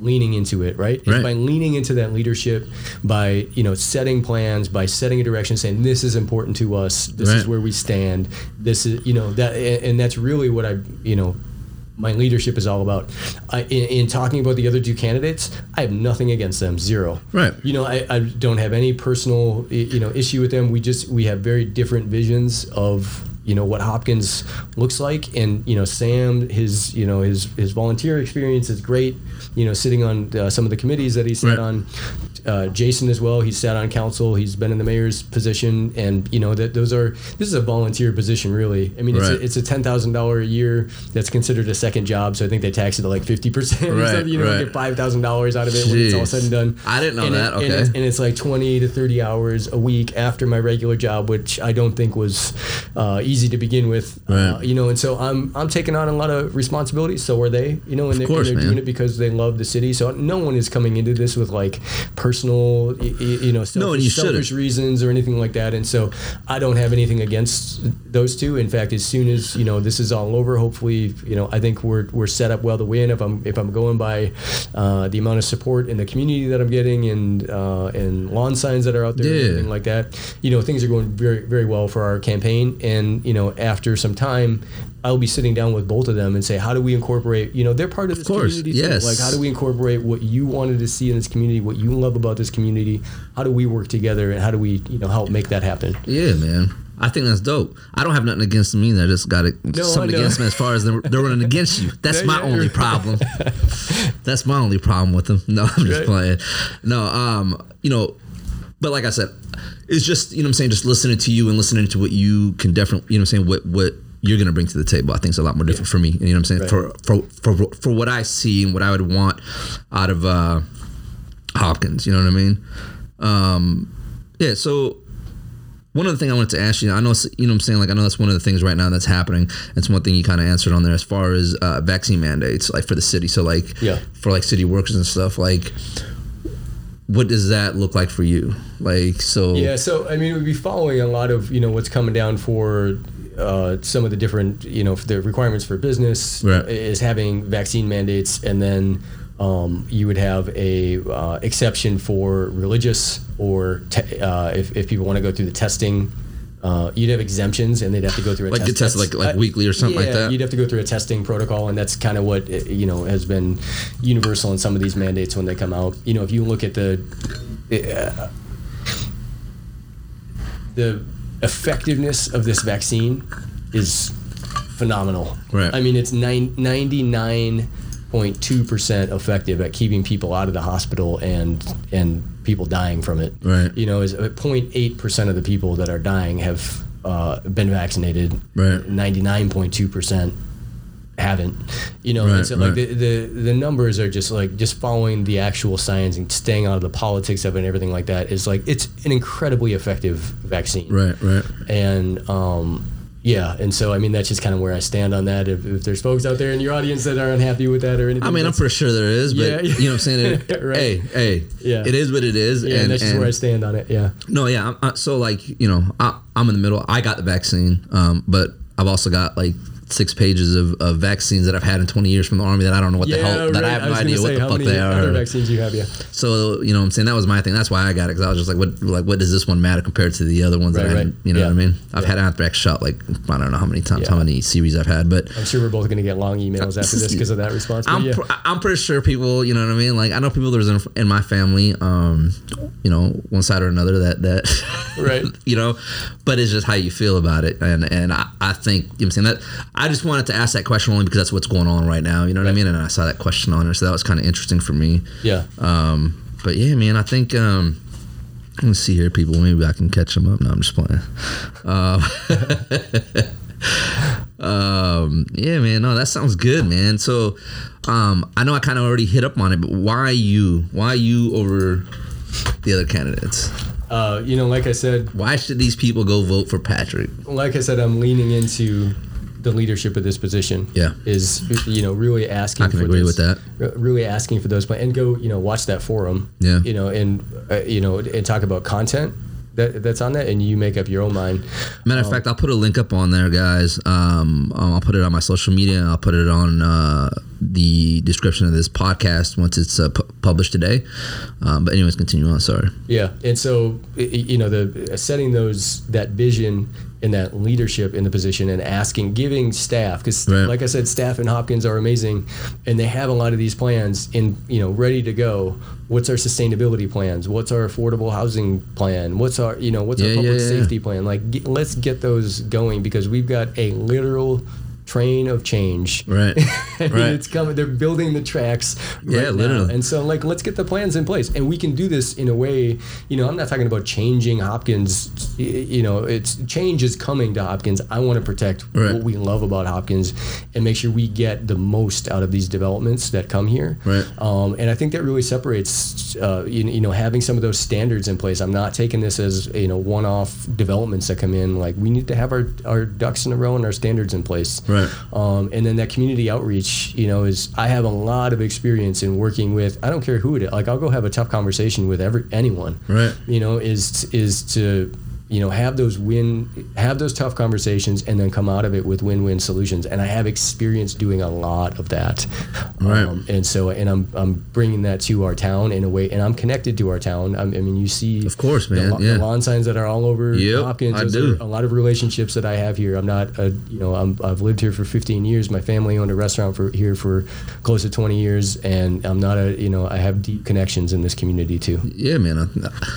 leaning into it, right? It's Right. by leaning into that leadership, by you know setting plans, by setting a direction, saying this is important to us. This is where we stand. This is you know that, and and that's really what I you know my leadership is all about. I, in, in talking about the other two candidates, I have nothing against them, zero. Right. You know, I, I don't have any personal you know issue with them. We just we have very different visions of you know what Hopkins looks like, and you know Sam his you know his his volunteer experience is great. You know, sitting on uh, some of the committees that he sat Right. on. Uh, Jason as well. He's sat on council. He's been in the mayor's position, and you know that those are this is a volunteer position, really. I mean, it's Right. a, it's a ten thousand dollar a year that's considered a second job. So I think they tax it to like fifty percent. Right, You know, right. get five thousand dollars out of it when it's all said and done. I didn't know and that, It, and, okay. it's, and it's like twenty to thirty hours a week after my regular job, which I don't think was uh, easy to begin with, uh, Right. you know. And so I'm I'm taking on a lot of responsibilities. So are they, you know, and they're, course, and they're doing it because they love the city. So no one is coming into this with like personal, you know, selfish, No, and you selfish reasons or anything like that. And so I don't have anything against those two. In fact, as soon as you know this is all over, hopefully, you know, I think we're we're set up well to win. If I'm if I'm going by uh, the amount of support in the community that I'm getting and uh, and lawn signs that are out there and Yeah. everything like that, you know, things are going very very well for our campaign. And you know, after some time. I'll be sitting down with both of them and say, how do we incorporate? You know, they're part of this course, community. too. yes. Like, how do we incorporate what you wanted to see in this community, what you love about this community? How do we work together, and how do we, you know, help make that happen? Yeah, man. I think that's dope. I don't have nothing against them either. I just got it, I something against them as far as they're, they're running against you. That's my only problem. that's my only problem with them. No, I'm just Right. playing. No, um, you know, but like I said, it's just you know what I'm saying. Just listening to you and listening to what you can definitely you know what I'm saying what what you're gonna bring to the table. I think it's a lot more different for me. You know what I'm saying Right. for for for for what I see and what I would want out of uh, Hopkins. You know what I mean? Um, yeah. So one other thing I wanted to ask you, I know, you know what I'm saying? Like, I know that's one of the things right now that's happening. It's one thing you kind of answered on there as far as uh, vaccine mandates, like for the city. So, like, Yeah. for like city workers and stuff, like, what does that look like for you? Like, so, Yeah, so I mean, we'd be following a lot of you know what's coming down for uh, some of the different you know the requirements for business Right. is having vaccine mandates, and then um, you would have a uh, exception for religious or te- uh, if if people want to go through the testing. Uh, you'd have exemptions, and they'd have to go through a Like test. that's- like- like weekly or something like yeah, that? You'd have to go through a testing protocol, and that's kind of what you know has been universal in some of these mandates when they come out. You know, if you look at the uh, the effectiveness of this vaccine is phenomenal. Right. I mean, it's nine, 99.2% effective at keeping people out of the hospital and and people dying from it. Right. You know, is 0.8% of the people that are dying have uh, been vaccinated. Right. 99.2% haven't. You know, Right, and so like the, the the numbers are just like just following the actual science and staying out of the politics of it and everything like that is like it's an incredibly effective vaccine. right, right. And um yeah, and so I mean that's just kind of where I stand on that. If, if there's folks out there in your audience that are unhappy with that or anything, I mean, I'm pretty sure there is, but Yeah. you know what I'm saying? It, Right. Hey, hey, Yeah. it is what it is. yeah, and, that's just where I stand on it. Yeah, No, yeah. I'm, I, so like you know, I, I'm in the middle. I got the vaccine, um, but I've also got like six pages of, of vaccines that I've had in 20 years from the army that I don't know what yeah, the hell that I have no was gonna idea what say, the fuck they Other are. vaccines you have, yeah. So you know, what I'm saying that was my thing. That's why I got it because I was just like, what like what does this one matter compared to the other ones that Right, I had? You know Yeah. what I mean? I've Yeah. had anthrax shot like I don't know how many times, how many series I've had, but I'm sure we're both gonna get long emails after this because of that response. I'm pr- I'm pretty sure people, you know what I mean. Like I know people there's in, in my family, um, you know, one side or another that that, Right. you know, but it's just how you feel about it, and and I, I think you know what I'm saying that I just wanted to ask that question only because that's what's going on right now. You know what I mean? And I saw that question on there, so that was kind of interesting for me. yeah. Um, but yeah, man, I think. Um, Let's see here, people. Maybe I can catch them up. No, I'm just playing. Um, um, yeah, man. No, that sounds good, man. So, um, I know I kind of already hit up on it, but why you? Why you over the other candidates? Uh, you know, like I said, Why should these people go vote for Patrick? like I said, I'm leaning into the leadership of this position. Yeah. is you know really asking. I can for agree this- with r- Really asking for those plans and go you know watch that forum. Yeah. You know and uh, you know and talk about content that that's on that and you make up your own mind. Matter of fact, I'll put a link up on there, guys. Um, um, I'll put it on my social media. And I'll put it on uh, the description of this podcast once it's uh, pu- published today. Um, but anyways, continue on. Sorry. Yeah, and so you know the setting those that vision and that leadership in the position and asking, giving staff because Right. like I said, staff in Hopkins are amazing, and they have a lot of these plans in you know ready to go. What's our sustainability plans? What's our affordable housing plan? What's our you know what's Yeah, our public yeah, yeah. safety plan? Like get, let's get those going because we've got a literal train of change. Right. Right. It's coming. They're building the tracks. Right Yeah, now. literally. And so, like, let's get the plans in place, and we can do this in a way. You know, I'm not talking about changing Hopkins. You know, it's change is coming to Hopkins. I want to protect Right. what we love about Hopkins and make sure we get the most out of these developments that come here. Right. Um, and I think that really separates, uh, you, you know, having some of those standards in place. I'm not taking this as you know one-off developments that come in. Like we need to have our, our ducks in a row and our standards in place. Right. Um, and then that community outreach, you know, is I have a lot of experience in working with. I don't care who it is. Like I'll go have a tough conversation with every anyone. Right. You know, is is to you know have those win have those tough conversations and then come out of it with win-win solutions and i have experience doing a lot of that Right. um, and so and i'm i'm bringing that to our town in a way and i'm connected to our town I'm, i mean you see Of course, the, man, lo- yeah. the lawn signs that are all over Yep, hopkins I do. a lot of relationships that i have here i'm not a you know I'm, i've lived here for 15 years my family owned a restaurant for here for close to 20 years and i'm not a you know i have deep connections in this community too Yeah, man. I,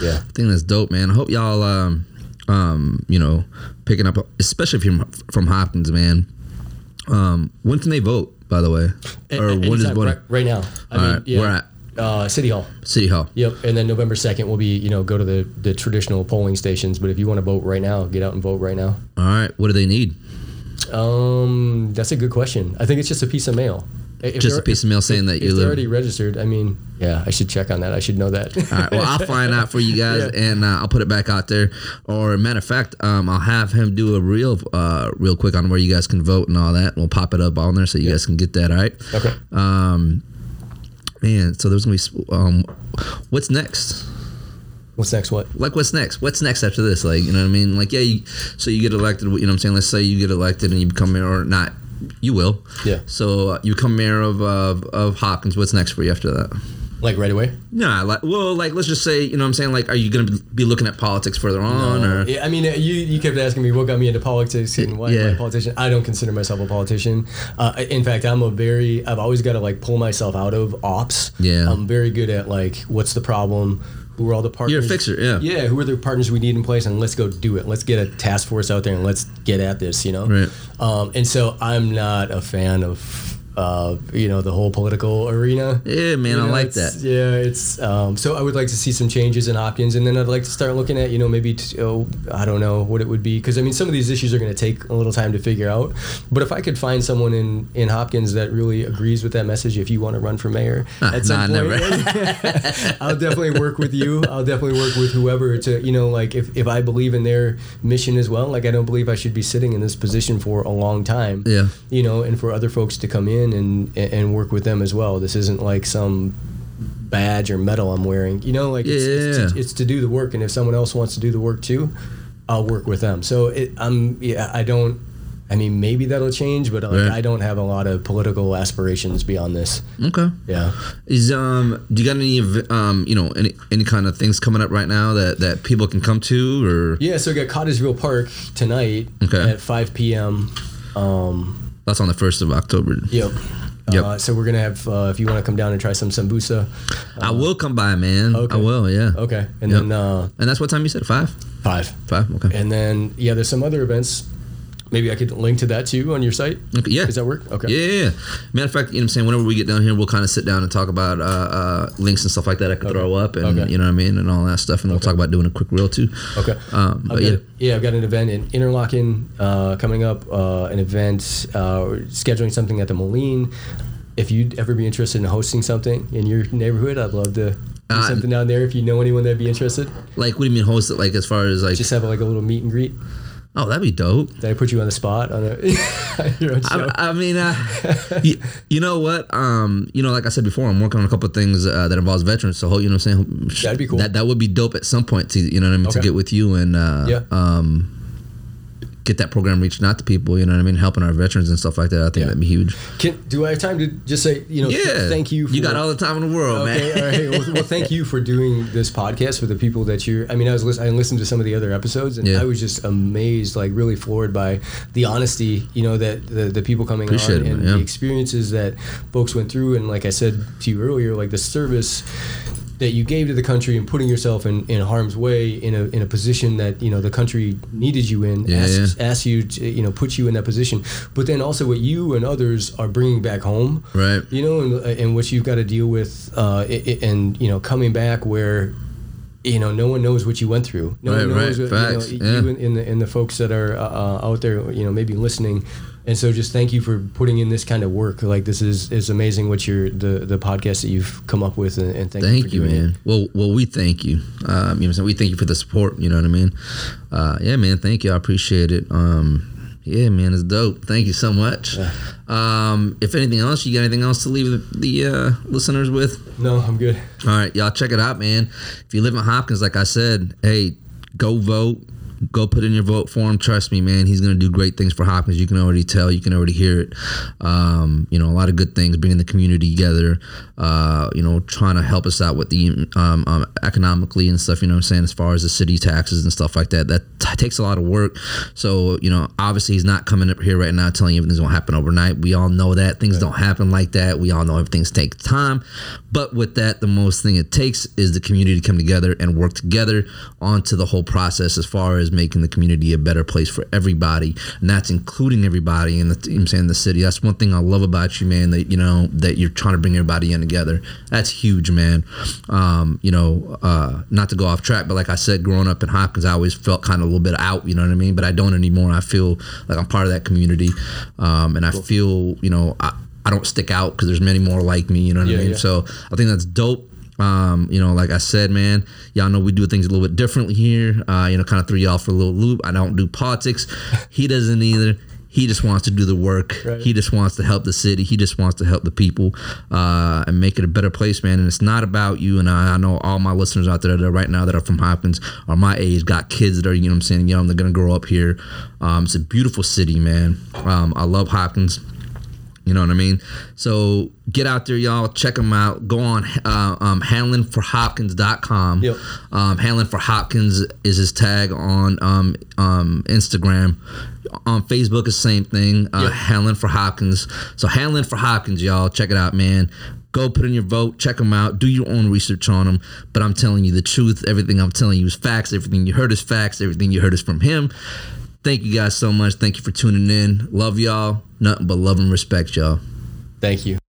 Yeah. I think that's dope, man. I hope y'all, um, um, you know, picking up, especially if you're from Hopkins, man. Um, when can they vote? By the way, or when is voting? right, right now i All mean right, yeah where at? uh, city hall City Hall. Yep, and then November second will be you know go to the the traditional polling stations. But if you want to vote right now, get out and vote right now. All right. What do they need? Um, that's a good question. I think it's just a piece of mail. If Just a piece of mail saying that you they're live. already registered. I mean, yeah, I should check on that. I should know that. All right. Well, I'll find out for you guys, Yeah. and uh, I'll put it back out there. Or matter of fact, um, I'll have him do a real, uh, real quick on where you guys can vote and all that. We'll pop it up on there so you guys can get that. All right. okay. Um, man, so there's gonna be um, what's next? What's next? What? Like, what's next? What's next after this? Like, you know what I mean? Like, yeah, you, so you get elected. You know what I'm saying? Let's say you get elected and you become mayor, or not. You will. Yeah. So uh, you become mayor of, of of Hopkins. What's next for you after that? Like right away? Nah, like, well, like, let's just say, you know what I'm saying? Like, are you to be looking at politics further on or? Yeah, I mean, uh, you you kept asking me what got me into politics and why am I Yeah. a politician. I don't consider myself a politician. Uh, in fact, I'm a very I've always got to like pull myself out of ops. Yeah. I'm very good at like what's the problem. Who are all the partners? You're a fixer, yeah. Yeah, who are the partners we need in place, and let's go do it. Let's get a task force out there and let's get at this. You know. Right. Um, and so I'm not a fan of. Uh, you know the whole political arena. Yeah, man, You I like that. Yeah, it's um, so I would like to see some changes in Hopkins, and then I'd like to start looking at you know maybe t- oh, I don't know what it would be because I mean some of these issues are going to take a little time to figure out. But if I could find someone in in Hopkins that really agrees with that message, if you want to run for mayor Ah, at some nah, point, I'll definitely work with you. I'll definitely work with whoever to you know like if if I believe in their mission as well. Like I don't believe I should be sitting in this position for a long time Yeah. you know, and for other folks to come in and and work with them as well. This isn't like some badge or medal I'm wearing. You know, like it's, it's, to, it's to do the work, and if someone else wants to do the work too, I'll work with them. So it, I'm yeah, I don't. I mean, maybe that'll change, but like, Right. I don't have a lot of political aspirations beyond this. Okay. Yeah. Is um, do you got any um, you know, any any kind of things coming up right now that that people can come to or Yeah, so we got Cottageville Park tonight Okay. at 5 p.m. Um, that's on the first of October? yep. Yep. Uh, so we're gonna have uh, if you want to come down and try some sambusa. I will come by, man. okay. I will. Yeah. Okay, and Yep. then uh, And that's what time you said? Five. five. Five. Okay. And then yeah, there's some other events. Maybe I could link to that too on your site. Okay, yeah. Does that work? Okay. Yeah, yeah. Matter of fact, you know what I'm saying? Whenever we get down here, we'll kind of sit down and talk about uh, uh, links and stuff like that I could Okay. throw up and, Okay. you know what I mean? And all that stuff. And we'll talk about doing a quick reel too. Okay. Um, but I've yeah. yeah, I've got an event in Interlachen uh, coming up. Uh, an event uh, scheduling something at the Moline. If you'd ever be interested in hosting something in your neighborhood, I'd love to do Uh, something down there. If you know anyone that'd be interested, Like, what do you mean host it? Like, as far as like, just have like a little meet and greet. Oh, that'd be dope. Did I put you on the spot on a your own show? I, I mean, uh, you, you know what? Um, you know, like I said before, I'm working on a couple of things uh, that involves veterans. So, you know, what I'm saying That'd be cool. That that would be dope at some point to you know what I mean to get with you and uh, Yeah. um, get that program reaching out to people. You know what I mean, helping our veterans and stuff like that. I think Yeah. that'd be huge. Can, do I have time to just say you know th- thank you? For, you got all the time in the world, Okay, man. all right. Well, well, thank you for doing this podcast for the people that you're. I mean, I was listen, I listened to some of the other episodes, and Yeah. I was just amazed, like really floored by the honesty, you know, that the, the people coming Appreciate on it, and man, yeah. the experiences that folks went through. And like I said to you earlier, like the service that you gave to the country and putting yourself in, in harm's way in a, in a position that you know the country needed you in Yeah, asked, yeah. asked you to you know put you in that position but then also what you and others are bringing back home Right. you know and, and what you've got to deal with uh, and you know coming back where you know no one knows what you went through no Right, one knows right. what, Facts, you, know, yeah. you and, and, the, and the folks that are uh, out there you know maybe listening and so just thank you for putting in this kind of work like this is is amazing what you're the the podcast that you've come up with and, and thank, you Thank for you, doing it. man. Well, well, we thank you. Um, you know, we thank you for the support. You know what I mean? Uh, yeah, man. Thank you. I appreciate it. Um, yeah, man, it's dope. Thank you so much. Um, if anything else, you got anything else to leave the, the uh, listeners with? no i'm good All right, y'all check it out, man. If you live in Hopkins, like I said, hey, go vote. Go put in your vote for him. Trust me, man. He's going to do great things for Hopkins. You can already tell. You can already hear it. Um, you know, a lot of good things, bringing the community together. Uh, you know, trying to help us out with the um, um, economically and stuff. You know what I'm saying? As far as the city taxes and stuff like that, that t- takes a lot of work. So, you know, obviously he's not coming up here right now telling you everything's going to happen overnight. We all know that things don't happen like that. We all know everything's take time. But with that, the most thing it takes is the community to come together and work together onto the whole process as far as making the community a better place for everybody. And that's including everybody in the know saying the city. That's one thing I love about you, man, that you know, that you're trying to bring everybody in together. That's huge, man. Um, you know, uh, not to go off track, but like I said, growing up in Hopkins, I always felt kind of a little bit out, you know what I mean? But I don't anymore. I feel like I'm part of that community. Um, and I feel, you know, I, I don't stick out because there's many more like me, you know what Yeah, I mean? yeah. So I think that's dope. Um, you know, like I said, man, y'all know we do things a little bit differently here. Uh, you know, kind of threw y'all for a little loop. I don't do politics. He doesn't either. He just wants to do the work. Right. He just wants to help the city. He just wants to help the people uh, and make it a better place, man. And it's not about you. And I, I know all my listeners out there that are right now that are from Hopkins are my age, got kids that are, you know what I'm saying, young, they're going to grow up here. Um, it's a beautiful city, man. Um, I love Hopkins. You know what I mean? So get out there, y'all. Check them out. Go on uh, um, hanlonforhopkins.com. Yep. Um, Hanlon for Hopkins is his tag on um, um, Instagram. On Facebook, is the same thing. Uh, Yep. Hanlon for Hopkins. So Hanlon for Hopkins, y'all. Check it out, man. Go put in your vote. Check them out. Do your own research on them. But I'm telling you the truth. Everything I'm telling you is facts. Everything you heard is facts. Everything you heard is from him. Thank you guys so much. Thank you for tuning in. Love y'all. Nothing but love and respect, y'all. thank you